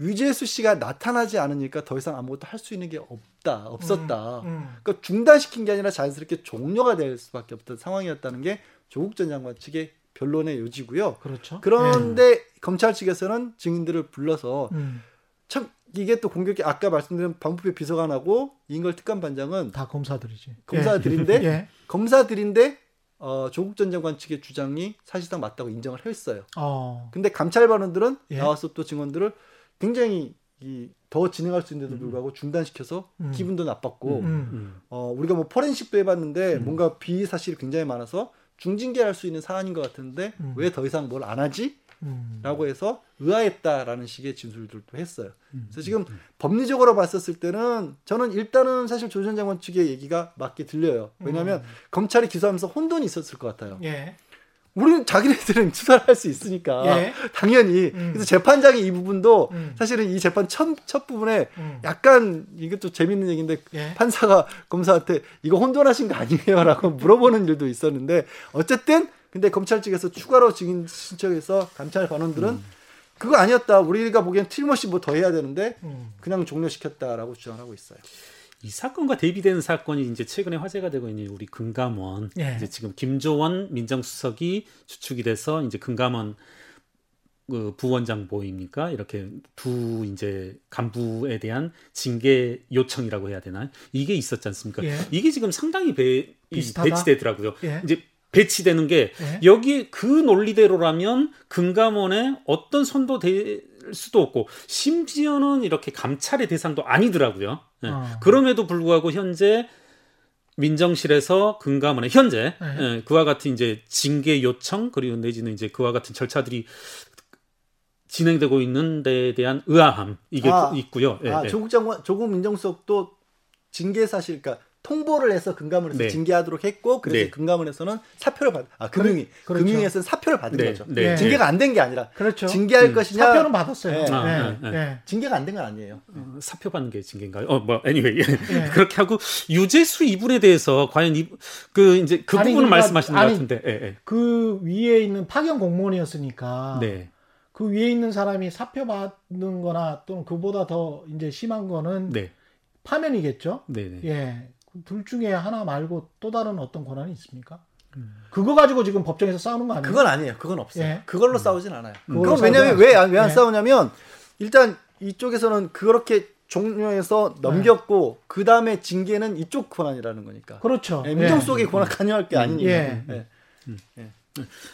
유재수 씨가 나타나지 않으니까 더 이상 아무것도 할 수 있는 게 없다, 없었다. 음, 음. 그러니까 중단시킨 게 아니라 자연스럽게 종료가 될 수밖에 없던 상황이었다는 게 조국 전 장관 측의 변론의 요지고요. 그렇죠. 그런데 네. 검찰 측에서는 증인들을 불러서 음. 참 이게 또 공격이 아까 말씀드린 반부패 비서관하고 인걸 특감 반장은 다 검사들이지. 검사들인데 예. 검사들인데 어, 조국 전 장관 측의 주장이 사실상 맞다고 인정을 했어요. 어. 근데 감찰 반원들은 예. 나와서 또 증언들을 굉장히 이 더 진행할 수 있는데도 음. 불구하고 중단시켜서 음. 기분도 나빴고 음. 음. 어 우리가 뭐 포렌식도 해봤는데 음. 뭔가 비위 사실이 굉장히 많아서 중징계할 수 있는 사안인 것 같은데 음. 왜더 이상 뭘 안 하지? 라고 해서 의아했다라는 식의 진술들도 했어요. 그래서 지금 법리적으로 봤었을 때는 저는 일단은 사실 조전 장관 측의 얘기가 맞게 들려요. 왜냐하면 검찰이 기소하면서 혼돈이 있었을 것 같아요. 예. 우리는 자기네들은 수사를 할 수 있으니까 예. 당연히 음. 그래서 재판장이 이 부분도 음. 사실은 이 재판 첫, 첫 부분에 음. 약간 이것도 재밌는 얘기인데 예. 판사가 검사한테 이거 혼돈하신 거 아니에요라고 물어보는 일도 있었는데 어쨌든 근데 검찰 측에서 추가로 증인 신청해서 감찰 반원들은 음. 그거 아니었다 우리가 보기엔 틀림없이 뭐 더 해야 되는데 음. 그냥 종료시켰다라고 주장하고 있어요. 이 사건과 대비되는 사건이 이제 최근에 화제가 되고 있는 우리 금감원 예. 이제 지금 김조원 민정수석이 주축이 돼서 이제 금감원 그 부원장 보입니까? 이렇게 두 이제 간부에 대한 징계 요청이라고 해야 되나? 이게 있었지 않습니까? 예. 이게 지금 상당히 배, 배치되더라고요. 예. 이제 배치되는 게 예. 여기 그 논리대로라면 금감원에 어떤 손도 될 수도 없고 심지어는 이렇게 감찰의 대상도 아니더라고요. 예. 어. 그럼에도 불구하고 현재 민정실에서 금감원에 현재 네. 예, 그와 같은 이제 징계 요청 그리고 내지는 이제 그와 같은 절차들이 진행되고 있는 데에 대한 의아함 이게 아, 있고요. 예, 아, 예. 조국 장관, 조국 민정수석도 징계 사실, 그러니까 통보를 해서 금감원에서 네. 징계하도록 했고 그래서 네. 금감원에서는 사표를 받, 아 금융위, 그렇죠. 금융위에서는 사표를 받은 네. 거죠. 네. 징계가 안 된 게 아니라 그렇죠. 징계할 음. 것이냐 사표는 받았어요. 네. 아, 네. 네. 징계가 안 된 건 아니에요. 어, 사표 받는 게 징계인가요? 어, 뭐 anyway 그렇게 하고 유재수 이분에 대해서 과연 이, 그 이제 그 아니, 부분을 그러니까, 말씀하시는 아니, 것 같은데 예, 예. 그 위에 있는 파견 공무원이었으니까. 네. 그 위에 있는 사람이 사표 받는 거나 또는 그보다 더 이제 심한 거는 네. 파면이겠죠. 네, 네. 예. 둘 중에 하나 말고 또 다른 어떤 권한이 있습니까? 음. 그거 가지고 지금 법정에서 싸우는 거 아니에요? 그건 아니에요. 그건 없어요. 예. 그걸로 음. 싸우진 않아요. 그건 왜냐하면 왜안 왜안 예. 싸우냐면 일단 이쪽에서는 그렇게 종료해서 넘겼고 예. 그 다음에 징계는 이쪽 권한이라는 거니까. 그렇죠. 예, 민정 속의 권한 관여할 게 음. 아니니까. 예. 예. 음.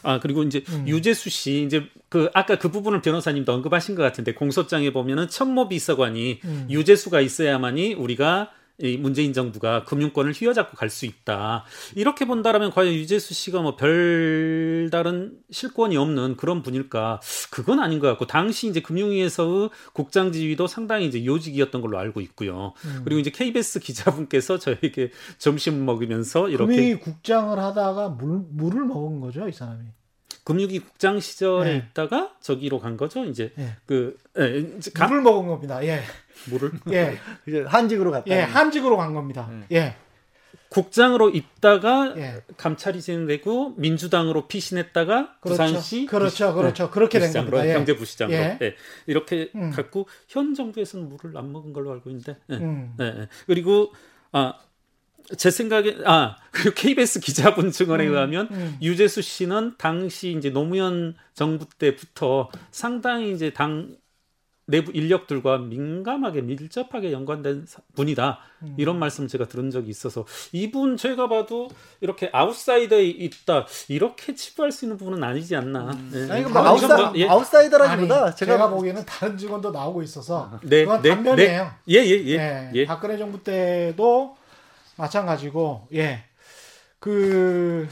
아 그리고 이제 음. 유재수 씨 이제 그 아까 그 부분을 변호사님도 언급하신 것 같은데 공소장에 보면은 천모 비서관이 음. 유재수가 있어야만이 우리가 이 문재인 정부가 금융권을 휘어잡고 갈 수 있다. 이렇게 본다라면 과연 유재수 씨가 뭐 별다른 실권이 없는 그런 분일까? 그건 아닌 것 같고 당시 이제 금융위에서의 국장 지위도 상당히 이제 요직이었던 걸로 알고 있고요. 음. 그리고 이제 KBS 기자분께서 저에게 점심 먹으면서 이렇게 금융위 국장을 하다가 물 물을 먹은 거죠, 이 사람이. 금융위 국장 시절에 네. 있다가 저기로 간 거죠. 이제 네. 그 예, 이제 가... 물을 먹은 겁니다. 예. 물을 예. 한직으로 갔다. 예, 한직으로 간 겁니다. 네. 예. 국장으로 있다가 예. 감찰이 진행되고 민주당으로 피신했다가 그렇죠. 부산시 그렇죠, 그렇죠, 그렇게 된 겁니다. 예. 경제부시장으로 예. 네. 이렇게 음. 갖고 현 정부에서는 물을 안 먹은 걸로 알고 있는데 네. 음. 네. 그리고 아. 제 생각에 아 그리고 KBS 기자분 증언에 음, 의하면 음. 유재수 씨는 당시 이제 노무현 정부 때부터 상당히 이제 당 내부 인력들과 민감하게 밀접하게 연관된 분이다 음. 이런 말씀 제가 들은 적이 있어서 이분 제가 봐도 이렇게 아웃사이더에 있다 이렇게 치부할 수 있는 부분은 아니지 않나. 음. 네. 아니 뭐 아웃사, 예. 아웃사이더라기보다 아니, 제가, 제가 보기에는 다른 직원도 나오고 있어서 네, 그건 네, 단면이에요. 예예예. 네. 예, 예, 예, 예, 박근혜 정부 때도 마찬가지고 예. 그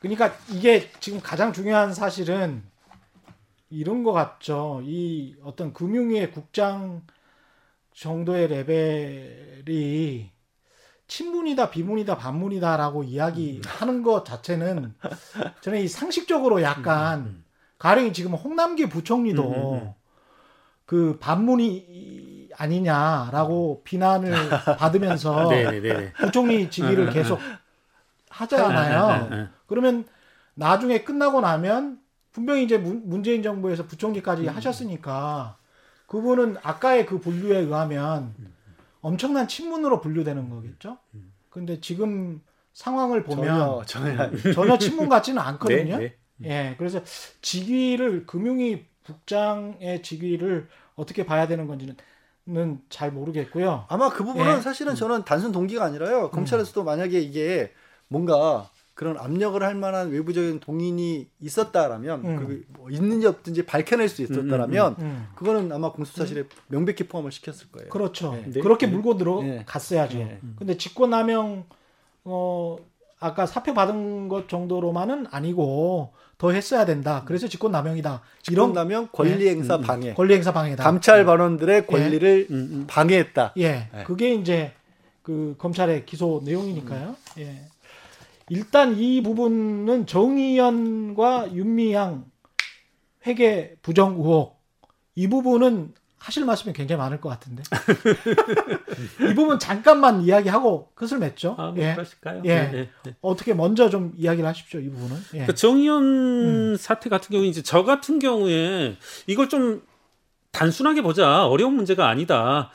그러니까 이게 지금 가장 중요한 사실은 이런 것 같죠. 이 어떤 금융위의 국장 정도의 레벨이 친문이다, 비문이다, 반문이다라고 이야기하는 것 자체는 저는 이 상식적으로 약간 음, 음, 음. 가령 지금 홍남기 부총리도 그 반문이 아니냐라고 비난을 받으면서 네, 네, 네. 부총리 직위를 계속 하잖아요. 그러면 나중에 끝나고 나면 분명히 이제 문재인 정부에서 부총리까지 음. 하셨으니까 그분은 아까의 그 분류에 의하면 엄청난 친문으로 분류되는 거겠죠. 근데 지금 상황을 보면 전혀, 전혀, 전혀 친문 같지는 않거든요. 네, 네. 예, 그래서 직위를 금융위 국장의 직위를 어떻게 봐야 되는 건지는 잘 모르겠고요. 아마 그 부분은 예. 사실은 저는 단순 동기가 아니라요. 검찰에서도 음. 만약에 이게 뭔가 그런 압력을 할 만한 외부적인 동인이 있었다라면 음. 그뭐 있는지 없든지 밝혀낼 수 있었다라면 음, 음, 음, 음. 그거는 아마 공수사실에 명백히 포함을 시켰을 거예요. 그렇죠. 네. 그렇게 네. 물고 들어갔어야죠. 네. 근데 직권남용 어 아까 사표 받은 것 정도로만은 아니고 더 했어야 된다. 그래서 직권남용이다. 직권남용 권리행사 네. 방해. 권리행사 방해다. 감찰 반원들의 권리를 예. 방해했다. 예. 네. 그게 이제 그 검찰의 기소 내용이니까요. 예. 일단 이 부분은 정의연과 윤미향 회계 부정 의혹 이 부분은 하실 말씀이 굉장히 많을 것 같은데 이 부분 잠깐만 이야기하고 끝을 맺죠. 아, 뭐 예. 그러실까요? 예. 네, 네, 네. 어떻게 먼저 좀 이야기를 하십시오 이 부분은. 예. 그 정의연 음. 사태 같은 경우 이제 저 같은 경우에 이걸 좀 단순하게 보자 어려운 문제가 아니다.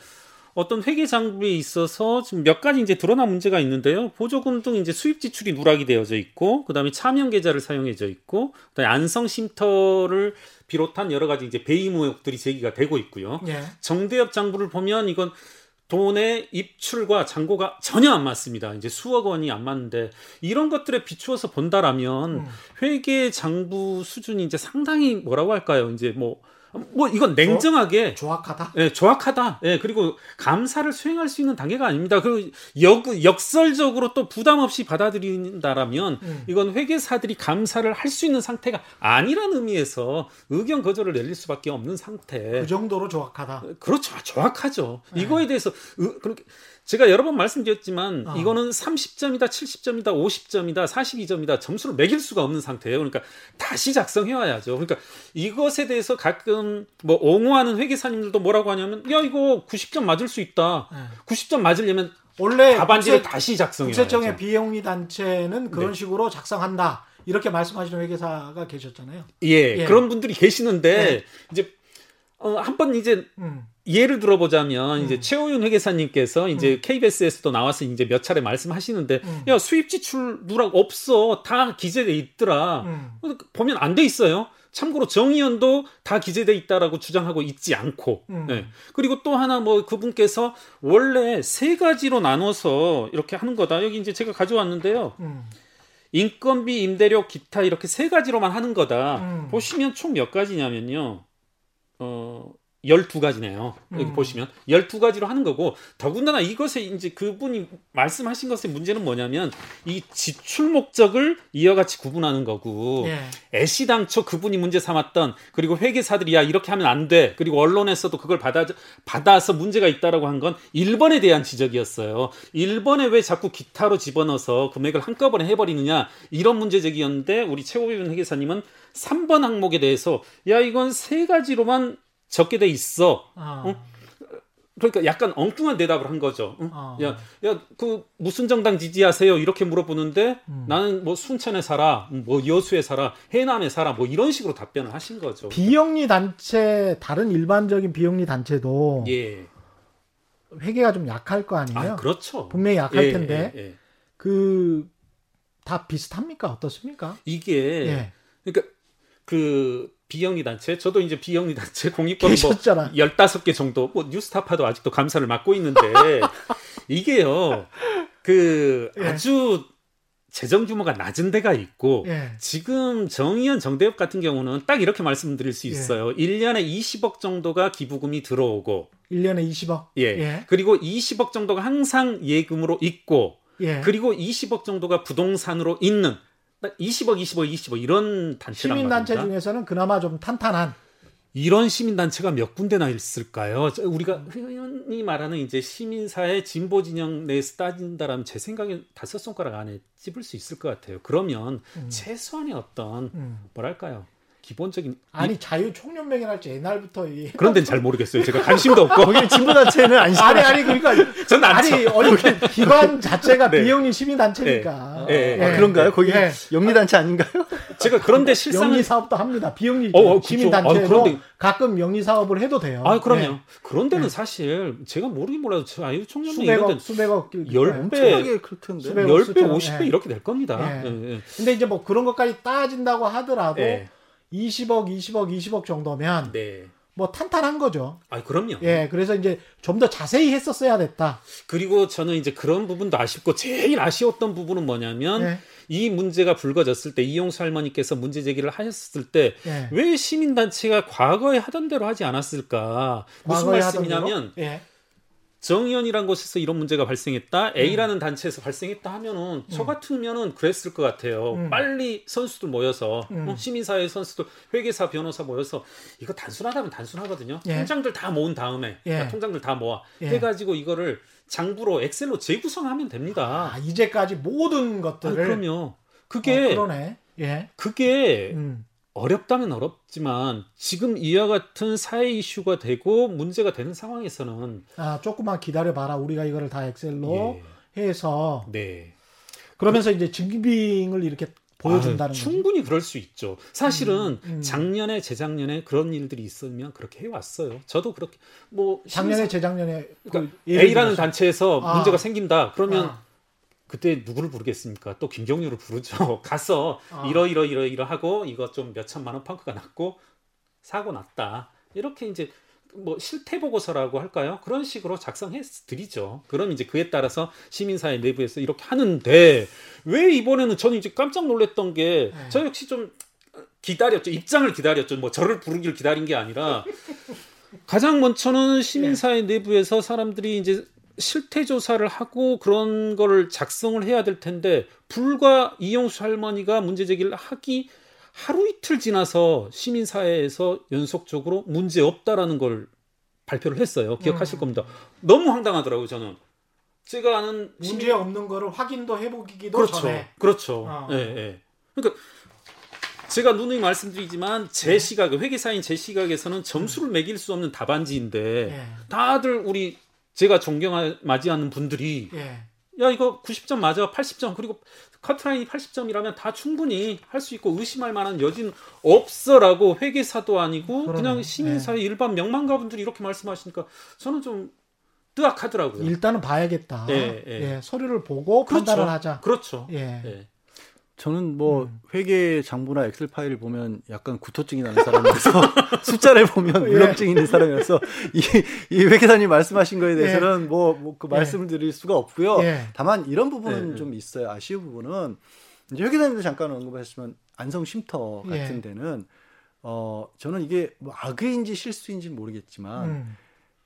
어떤 회계 장부에 있어서 지금 몇 가지 이제 드러난 문제가 있는데요. 보조금 등 이제 수입 지출이 누락이 되어져 있고, 그 다음에 차명 계좌를 사용해져 있고, 그다음에 안성 쉼터를 비롯한 여러 가지 이제 배임 의혹들이 제기가 되고 있고요. 예. 정대협 장부를 보면 이건 돈의 입출과 잔고가 전혀 안 맞습니다. 이제 수억 원이 안 맞는데 이런 것들에 비추어서 본다라면 음. 회계 장부 수준이 이제 상당히 뭐라고 할까요? 이제 뭐 뭐 이건 냉정하게 조악하다. 예, 조악하다. 예, 그리고 감사를 수행할 수 있는 단계가 아닙니다. 그 역, 역설적으로 또 부담 없이 받아들인다라면 음. 이건 회계사들이 감사를 할 수 있는 상태가 아니라는 의미에서 의견 거절을 내릴 수밖에 없는 상태. 그 정도로 조악하다. 그렇죠. 조악하죠. 네. 이거에 대해서 그렇게 제가 여러 번 말씀드렸지만 어. 이거는 30점이다, 70점이다, 50점이다, 42점이다 점수를 매길 수가 없는 상태예요. 그러니까 다시 작성해 와야죠. 그러니까 이것에 대해서 가끔 뭐 옹호하는 회계사님들도 뭐라고 하냐면 야 이거 90점 맞을 수 있다. 네. 90점 맞으려면 원래 답안지를 국세, 다시 작성해 국세청의 비영리 단체는 그런 네. 식으로 작성한다. 이렇게 말씀하시는 회계사가 계셨잖아요. 예, 예. 그런 분들이 계시는데 네. 이제 어, 한 번 이제 음. 예를 들어보자면 음. 이제 최호윤 회계사님께서 이제 음. KBS에서도 나와서 이제 몇 차례 말씀하시는데 음. 야 수입 지출 누락 없어 다 기재돼 있더라 음. 보면 안 돼 있어요. 참고로 정의연도 다 기재돼 있다라고 주장하고 있지 않고 음. 네. 그리고 또 하나 뭐 그분께서 원래 세 가지로 나눠서 이렇게 하는 거다 여기 이제 제가 가져왔는데요. 음. 인건비, 임대료, 기타 이렇게 세 가지로만 하는 거다. 보시면 총 몇 가지냐면요. 어 12가지네요. 여기 음. 보시면 12가지로 하는 거고 더군다나 이것에 이제 그분이 말씀하신 것의 문제는 뭐냐면 이 지출 목적을 이와 같이 구분하는 거고 예. 애시당초 그분이 문제 삼았던 그리고 회계사들이 야 이렇게 하면 안 돼. 그리고 언론에서도 그걸 받아 받아서 문제가 있다라고 한 건 1번에 대한 지적이었어요. 1번에 왜 자꾸 기타로 집어넣어서 금액을 한꺼번에 해 버리느냐 이런 문제 제기였는데 우리 최고위원 회계사님은 3번 항목에 대해서 야 이건 세 가지로만 적게 돼 있어. 아. 어? 그러니까 약간 엉뚱한 대답을 한 거죠. 응? 아. 야, 야, 그 무슨 정당 지지하세요? 이렇게 물어보는데 음. 나는 뭐 순천에 살아, 뭐 여수에 살아, 해남에 살아, 뭐 이런 식으로 답변을 하신 거죠. 비영리 단체 다른 일반적인 비영리 단체도 예. 회계가 좀 약할 거 아니에요? 아, 그렇죠. 분명히 약할 예, 텐데 예, 예. 그다 비슷합니까? 어떻습니까? 이게 예. 그러니까 그 비영리 단체 저도 이제 비영리 단체 공익법 뭐 15개 정도 뭐 뉴스타파도 아직도 감사를 맡고 있는데 이게요. 그 예. 아주 재정 규모가 낮은 데가 있고 예. 지금 정의연 정대협 같은 경우는 딱 이렇게 말씀드릴 수 예. 있어요. 예. 1년에 20억 정도가 기부금이 들어오고 1년에 20억. 예. 예. 그리고 20억 정도가 항상 예금으로 있고 예. 그리고 20억 정도가 부동산으로 있는 20억, 20억, 20억 이런 단체란 시민 단체 중에서는 그나마 좀 탄탄한 이런 시민 단체가 몇 군데나 있을까요? 우리가 흔히 말하는 이제 시민사회 진보 진영 내에서 따진다라면 제 생각에 다섯 손가락 안에 찝을 수 있을 것 같아요. 그러면 음. 최소한의 어떤 음. 뭐랄까요? 기본적인 아니 자유 총연맹이랄지 옛날부터 이 그런 데는 잘 모르겠어요. 제가 관심도 없고 거기 진보 단체는 안 아니 아니 그러니까 저는 아니 어느 기관 자체가 네. 비영리 시민 단체니까 네. 네. 네. 아, 그런가요? 거기 네. 영리 단체 아닌가요? 제가 그런데 실상 영리 사업도 합니다. 비영리 어, 어, 시민 단체로 아, 그런데... 가끔 영리 사업을 해도 돼요. 아 그럼요. 네. 그런 데는 사실 제가 모르긴 몰라도 자유 총연맹 수백억 수백억 10배 그럴 텐데 10배 50배 이렇게 될 겁니다. 근데 이제 뭐 그런 것까지 따진다고 하더라도 20억, 20억, 20억 정도면 네. 뭐 탄탄한 거죠. 아, 그럼요. 예, 그래서 이제 좀 더 자세히 했었어야 됐다. 그리고 저는 이제 그런 부분도 아쉽고 제일 아쉬웠던 부분은 뭐냐면 예. 이 문제가 불거졌을 때 이용수 할머니께서 문제 제기를 하셨을 때왜 예. 시민단체가 과거에 하던 대로 하지 않았을까? 무슨 말씀이냐면 예. 정의연이란 곳에서 이런 문제가 발생했다. A라는 음. 단체에서 발생했다 하면은 저 음. 같으면은 그랬을 것 같아요. 음. 빨리 선수들 모여서 음. 어, 시민사회 선수들, 회계사, 변호사 모여서 이거 단순하다면 단순하거든요. 예. 통장들 다 모은 다음에 예. 그러니까 통장들 다 모아 예. 해가지고 이거를 장부로 엑셀로 재구성하면 됩니다. 아, 이제까지 모든 것들을 아, 그럼요. 그게 어, 그러네. 예. 그게 음. 어렵다면 어렵지만 지금 이와 같은 사회 이슈가 되고 문제가 되는 상황에서는 아 조금만 기다려 봐라 우리가 이거를 다 엑셀로 예. 해서 네. 그러면서 이제 증빙을 이렇게 보여준다는 아, 충분히 그럴 수 있죠. 사실은 음, 음. 작년에 재작년에 그런 일들이 있으면 그렇게 해왔어요. 저도 그렇게 뭐 작년에 재작년에 그러니까 그 A라는 단체에서 아. 문제가 생긴다. 그러면 아. 그때 누구를 부르겠습니까? 또 김경률을 부르죠. 가서 아. 이러 이러 이러 이러 하고 이거 좀 몇 천만 원 펑크가 났고 사고 났다. 이렇게 이제 뭐 실태 보고서라고 할까요? 그런 식으로 작성해 드리죠. 그럼 이제 그에 따라서 시민사회 내부에서 이렇게 하는데 왜 이번에는 저는 이제 깜짝 놀랐던 게저 네. 역시 좀 기다렸죠. 입장을 기다렸죠. 뭐 저를 부르길 기다린 게 아니라 가장 먼저는 시민사회 네. 내부에서 사람들이 이제 실태 조사를 하고 그런 거를 작성을 해야 될 텐데 불과 이용수 할머니가 문제 제기를 하기 하루 이틀 지나서 시민사회에서 연속적으로 문제 없다라는 걸 발표를 했어요. 기억하실 음. 겁니다. 너무 황당하더라고요, 저는. 제가 아는 문제 시민... 없는 거를 확인도 해보기도 그렇죠. 전에. 그렇죠. 어. 예, 예. 그러니까 제가 누누이 말씀드리지만 제 네. 시각, 회계사인 제 시각에서는 점수를 매길 수 없는 답안지인데 네. 다들 우리 제가 존경맞이하는 분들이 예. 야 이거 90점 맞아 80점 그리고 커트라인이 80점이라면 다 충분히 할 수 있고 의심할 만한 여진 없어라고 회계사도 아니고 그러네. 그냥 시민사회 네. 일반 명망가분들이 이렇게 말씀하시니까 저는 좀 뜨악하더라고요. 일단은 봐야겠다. 예, 예. 예, 서류를 보고 그렇죠. 판단을 하자. 그렇죠. 예. 예. 저는 뭐 음. 회계 장부나 엑셀 파일을 보면 약간 구토증이 나는 사람이라서 숫자를 보면 예. 물렁증이 있는 사람이라서 이, 이 회계사님 말씀하신 거에 대해서는 예. 뭐, 뭐그 예. 말씀을 드릴 수가 없고요. 예. 다만 이런 부분은 좀 있어요. 아쉬운 부분은 이제 회계사님도 잠깐 언급하셨지만 안성 쉼터 같은 데는 어 저는 이게 뭐 악의인지 실수인지 모르겠지만 음.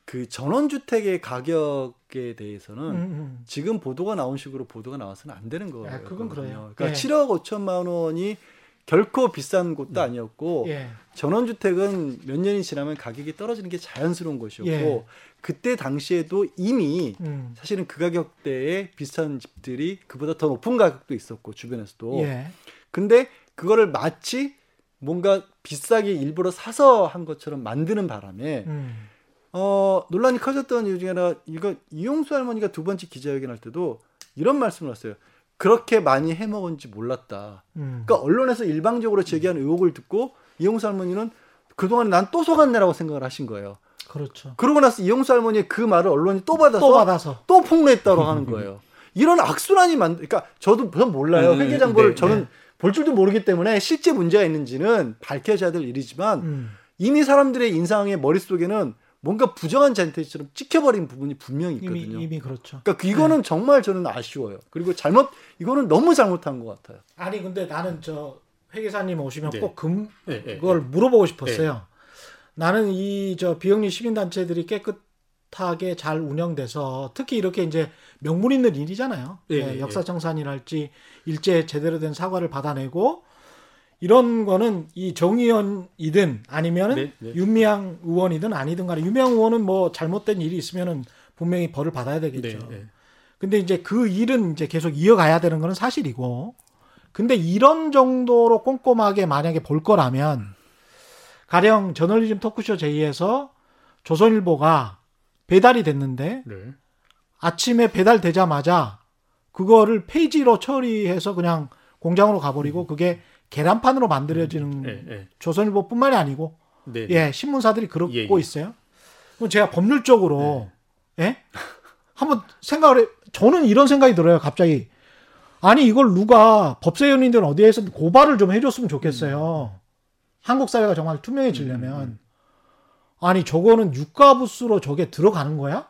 그 전원주택의 가격에 대해서는 음, 음. 지금 보도가 나온 식으로 보도가 나와서는 안 되는 거예요. 아, 그건 그래요. 그러니까 예. 7억 5천만 원이 결코 비싼 곳도 음. 아니었고 예. 전원주택은 몇 년이 지나면 가격이 떨어지는 게 자연스러운 것이었고 예. 그때 당시에도 이미 음. 사실은 그 가격대에 비싼 집들이 그보다 더 높은 가격도 있었고 주변에서도 예. 근데 그거를 마치 뭔가 비싸게 일부러 사서 한 것처럼 만드는 바람에 음. 어, 논란이 커졌던 이유 중에 하나 이거 이용수 할머니가 두 번째 기자회견 할 때도 이런 말씀을 하셨어요. 그렇게 많이 해먹은지 몰랐다. 음. 그러니까 언론에서 일방적으로 제기한 의혹을 듣고 이용수 할머니는 그동안 난 또 속았네라고 생각을 하신 거예요. 그렇죠. 그러고 나서 이용수 할머니의 그 말을 언론이 또 받아서 또, 받아서. 또 폭로했다고 하는 거예요. 이런 악순환이 만, 그러니까 저도 전 몰라요. 음, 회계장부를 네, 저는 네. 볼 줄도 모르기 때문에 실제 문제가 있는지는 밝혀져야 될 일이지만 음. 이미 사람들의 인상의 머릿속에는 뭔가 부정한 잔태처럼 찍혀버린 부분이 분명히 있거든요. 이미, 이미 그렇죠. 그러니까 이거는 네. 정말 저는 아쉬워요. 그리고 잘못 이거는 너무 잘못한 것 같아요. 아니 근데 나는 저 회계사님 오시면 네. 꼭 금, 네, 네 그걸 네. 물어보고 싶었어요. 나는 이 저 비영리 시민 단체들이 깨끗하게 잘 운영돼서 특히 이렇게 이제 명분 있는 일이잖아요. 네, 역사정산이랄지 일제 제대로 된 사과를 받아내고 이런 거는 이 정의원이든 아니면은 네, 네. 윤미향 의원이든 아니든 간에 윤미향 의원은 뭐 잘못된 일이 있으면은 분명히 벌을 받아야 되겠죠. 네, 네. 근데 이제 그 일은 이제 계속 이어가야 되는 거는 사실이고. 근데 이런 정도로 꼼꼼하게 만약에 볼 거라면 가령 저널리즘 토크쇼 제의에서 조선일보가 배달이 됐는데 네. 아침에 배달되자마자 그거를 페이지로 처리해서 그냥 공장으로 가버리고 그게 계란판으로 만들어지는 네, 네. 조선일보뿐만이 아니고 네, 예 신문사들이 그러고 예, 예. 있어요. 그럼 제가 법률적으로 예 한번 생각을 해. 저는 이런 생각이 들어요. 갑자기 아니 이걸 누가 법사위원님들 어디에서 고발을 좀 해줬으면 좋겠어요. 음. 한국 사회가 정말 투명해지려면 음, 음, 음. 아니 저거는 유가부스로 저게 들어가는 거야?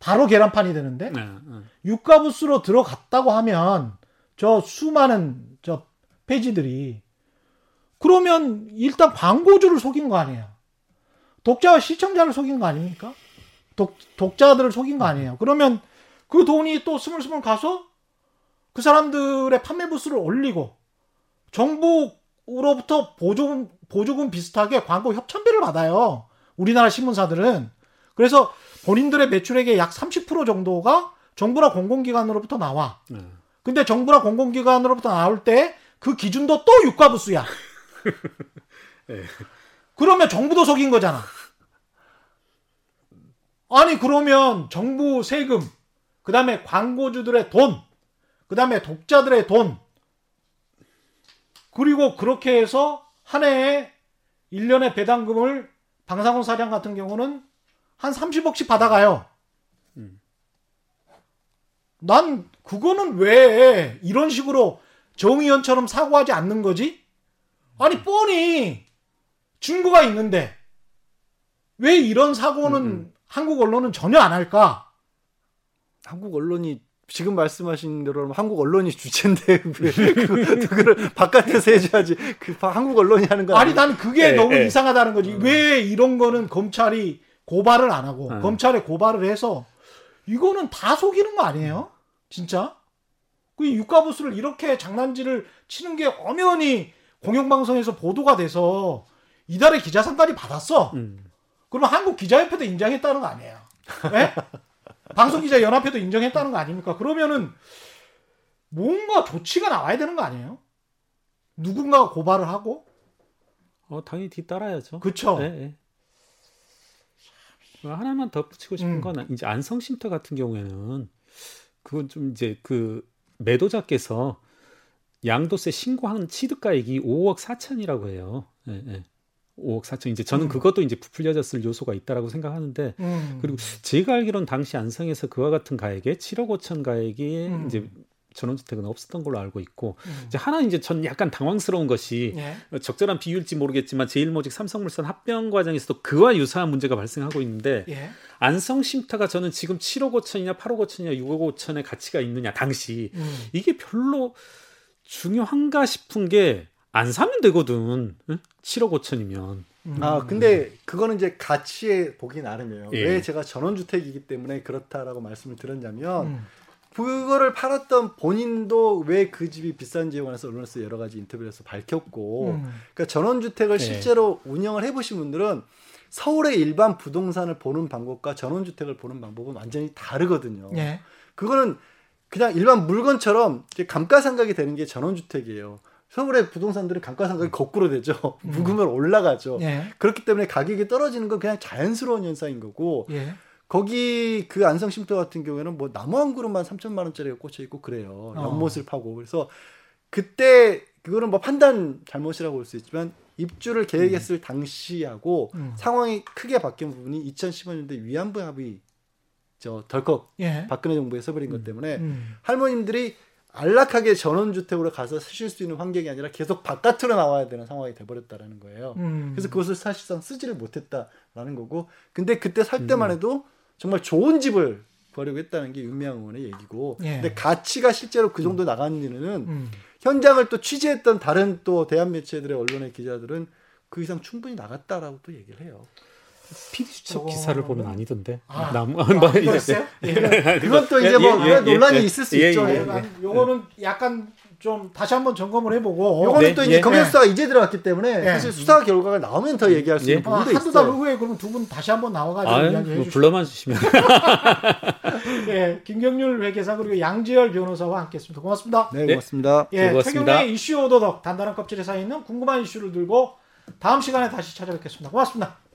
바로 계란판이 되는데 네, 네. 유가부스로 들어갔다고 하면 저 수많은 저 페이지들이 그러면 일단 광고주를 속인 거 아니에요. 독자와 시청자를 속인 거 아닙니까? 독, 독자들을 속인 거 아니에요. 그러면 그 돈이 또 스물스물 가서 그 사람들의 판매 부수를 올리고 정부로부터 보조금 보조금 비슷하게 광고 협찬비를 받아요. 우리나라 신문사들은 그래서 본인들의 매출액의 약 30% 정도가 정부나 공공기관으로부터 나와. 네. 근데 정부나 공공기관으로부터 나올 때 그 기준도 또 유가부수야. 네. 그러면 정부도 속인 거잖아. 아니 그러면 정부 세금, 그 다음에 광고주들의 돈, 그 다음에 독자들의 돈, 그리고 그렇게 해서 한 해에 1년의 배당금을 방상훈 사장 같은 경우는 한 30억씩 받아가요. 음. 난 그거는 왜 이런 식으로 정의원처럼 사고하지 않는 거지? 아니 뻔히 증거가 있는데 왜 이런 사고는 음, 음. 한국 언론은 전혀 안 할까? 한국 언론이 지금 말씀하신 대로 한국 언론이 주체인데 왜 그, 그거를 바깥에서 해줘야지 그 한국 언론이 하는 거 아니 나는 그게 네, 너무 네. 이상하다는 거지 음. 왜 이런 거는 검찰이 고발을 안 하고 음. 검찰에 고발을 해서 이거는 다 속이는 거 아니에요 진짜 그 유가부스를 이렇게 장난질을 치는 게 엄연히 공영방송에서 보도가 돼서 이달에 기자상까지 받았어 음. 그러면 한국 기자협회도 인정했다는 거 아니에요 네? 방송기자 연합회도 인정했다는 거 아닙니까? 그러면은 뭔가 조치가 나와야 되는 거 아니에요? 누군가가 고발을 하고? 어 당연히 뒤따라야죠. 그렇죠. 하나만 덧붙이고 싶은 음. 건 이제 안성쉼터 같은 경우에는 그건 좀 이제 그 매도자께서 양도세 신고하는 취득가액이 5억 4천이라고 해요. 예, 예. 5억 4천 이제 저는 음. 그것도 이제 부풀려졌을 요소가 있다라고 생각하는데 음. 그리고 제가 알기로는 당시 안성에서 그와 같은 가액에 7억 5천 가액이 음. 이제 전원주택은 없었던 걸로 알고 있고 음. 이제 하나 이제 전 약간 당황스러운 것이 예. 적절한 비율일지 모르겠지만 제일모직 삼성물산 합병 과정에서도 그와 유사한 문제가 발생하고 있는데 예. 안성 쉼터가 저는 지금 7억 5천이냐 8억 5천이냐 6억 5천의 가치가 있느냐 당시 음. 이게 별로 중요한가 싶은 게 안 사면 되거든. 응? 7억 5천이면. 음. 아, 근데 그거는 이제 가치에 보기 나름이에요. 예. 왜 제가 전원주택이기 때문에 그렇다라고 말씀을 드렸냐면, 음. 그거를 팔았던 본인도 왜 그 집이 비싼지에 관해서 언론에서 여러 가지 인터뷰에서 밝혔고, 음. 그러니까 전원주택을 예. 실제로 운영을 해보신 분들은 서울의 일반 부동산을 보는 방법과 전원주택을 보는 방법은 완전히 다르거든요. 예. 그거는 그냥 일반 물건처럼 감가상각이 되는 게 전원주택이에요. 서울의 부동산들은 감가상각이 거꾸로 되죠. 음. 묵으면 올라가죠. 예. 그렇기 때문에 가격이 떨어지는 건 그냥 자연스러운 현상인 거고 예. 거기 그 안성 쉼터 같은 경우에는 뭐 나무 한 그루만 3천만 원짜리가 꽂혀 있고 그래요. 어. 연못을 파고 그래서 그때 그거는 뭐 판단 잘못이라고 볼 수 있지만 입주를 계획했을 음. 당시하고 음. 상황이 크게 바뀐 부분이 2015년대 위안부 합의 저 덜컥 예. 박근혜 정부에 서버린 것 음. 때문에 음. 할머님들이 안락하게 전원주택으로 가서 쓰실 수 있는 환경이 아니라 계속 바깥으로 나와야 되는 상황이 돼버렸다라는 거예요. 음. 그래서 그것을 사실상 쓰지를 못했다라는 거고, 근데 그때 살 때만 음. 해도 정말 좋은 집을 구하려고 했다는 게 윤미향 의원의 얘기고, 예. 근데 가치가 실제로 그 정도 음. 나간 일은 음. 현장을 또 취재했던 다른 또 대한 매체들의 언론의 기자들은 그 이상 충분히 나갔다라고 또 얘기를 해요. PD 수첩 기사를 보면 아니던데. 아, 나무 아, 뭐 이제 예. 그것도 이제 뭐 예, 예, 논란이 있을 수 있죠. 요거는 약간 좀 다시 한번 점검을 해보고 요거는 네, 또 이제 검찰 수사가 이제 들어갔기 때문에 사실 수사 결과가 나오면 더 얘기할 수 있는 부분도 있어요. 한두 달 후에 그러면 두분 다시 한번 나와가지고 아, 이야기해 뭐 주시죠. 불러만 주시면. 예, 김경률 회계사 그리고 양지열 변호사와 함께했습니다. 고맙습니다. 네, 고맙습니다. 예, 고맙습니다. 최경의 이슈 오도독 단단한 껍질에 쌓여 있는 궁금한 이슈를 들고 다음 시간에 다시 찾아뵙겠습니다. 고맙습니다.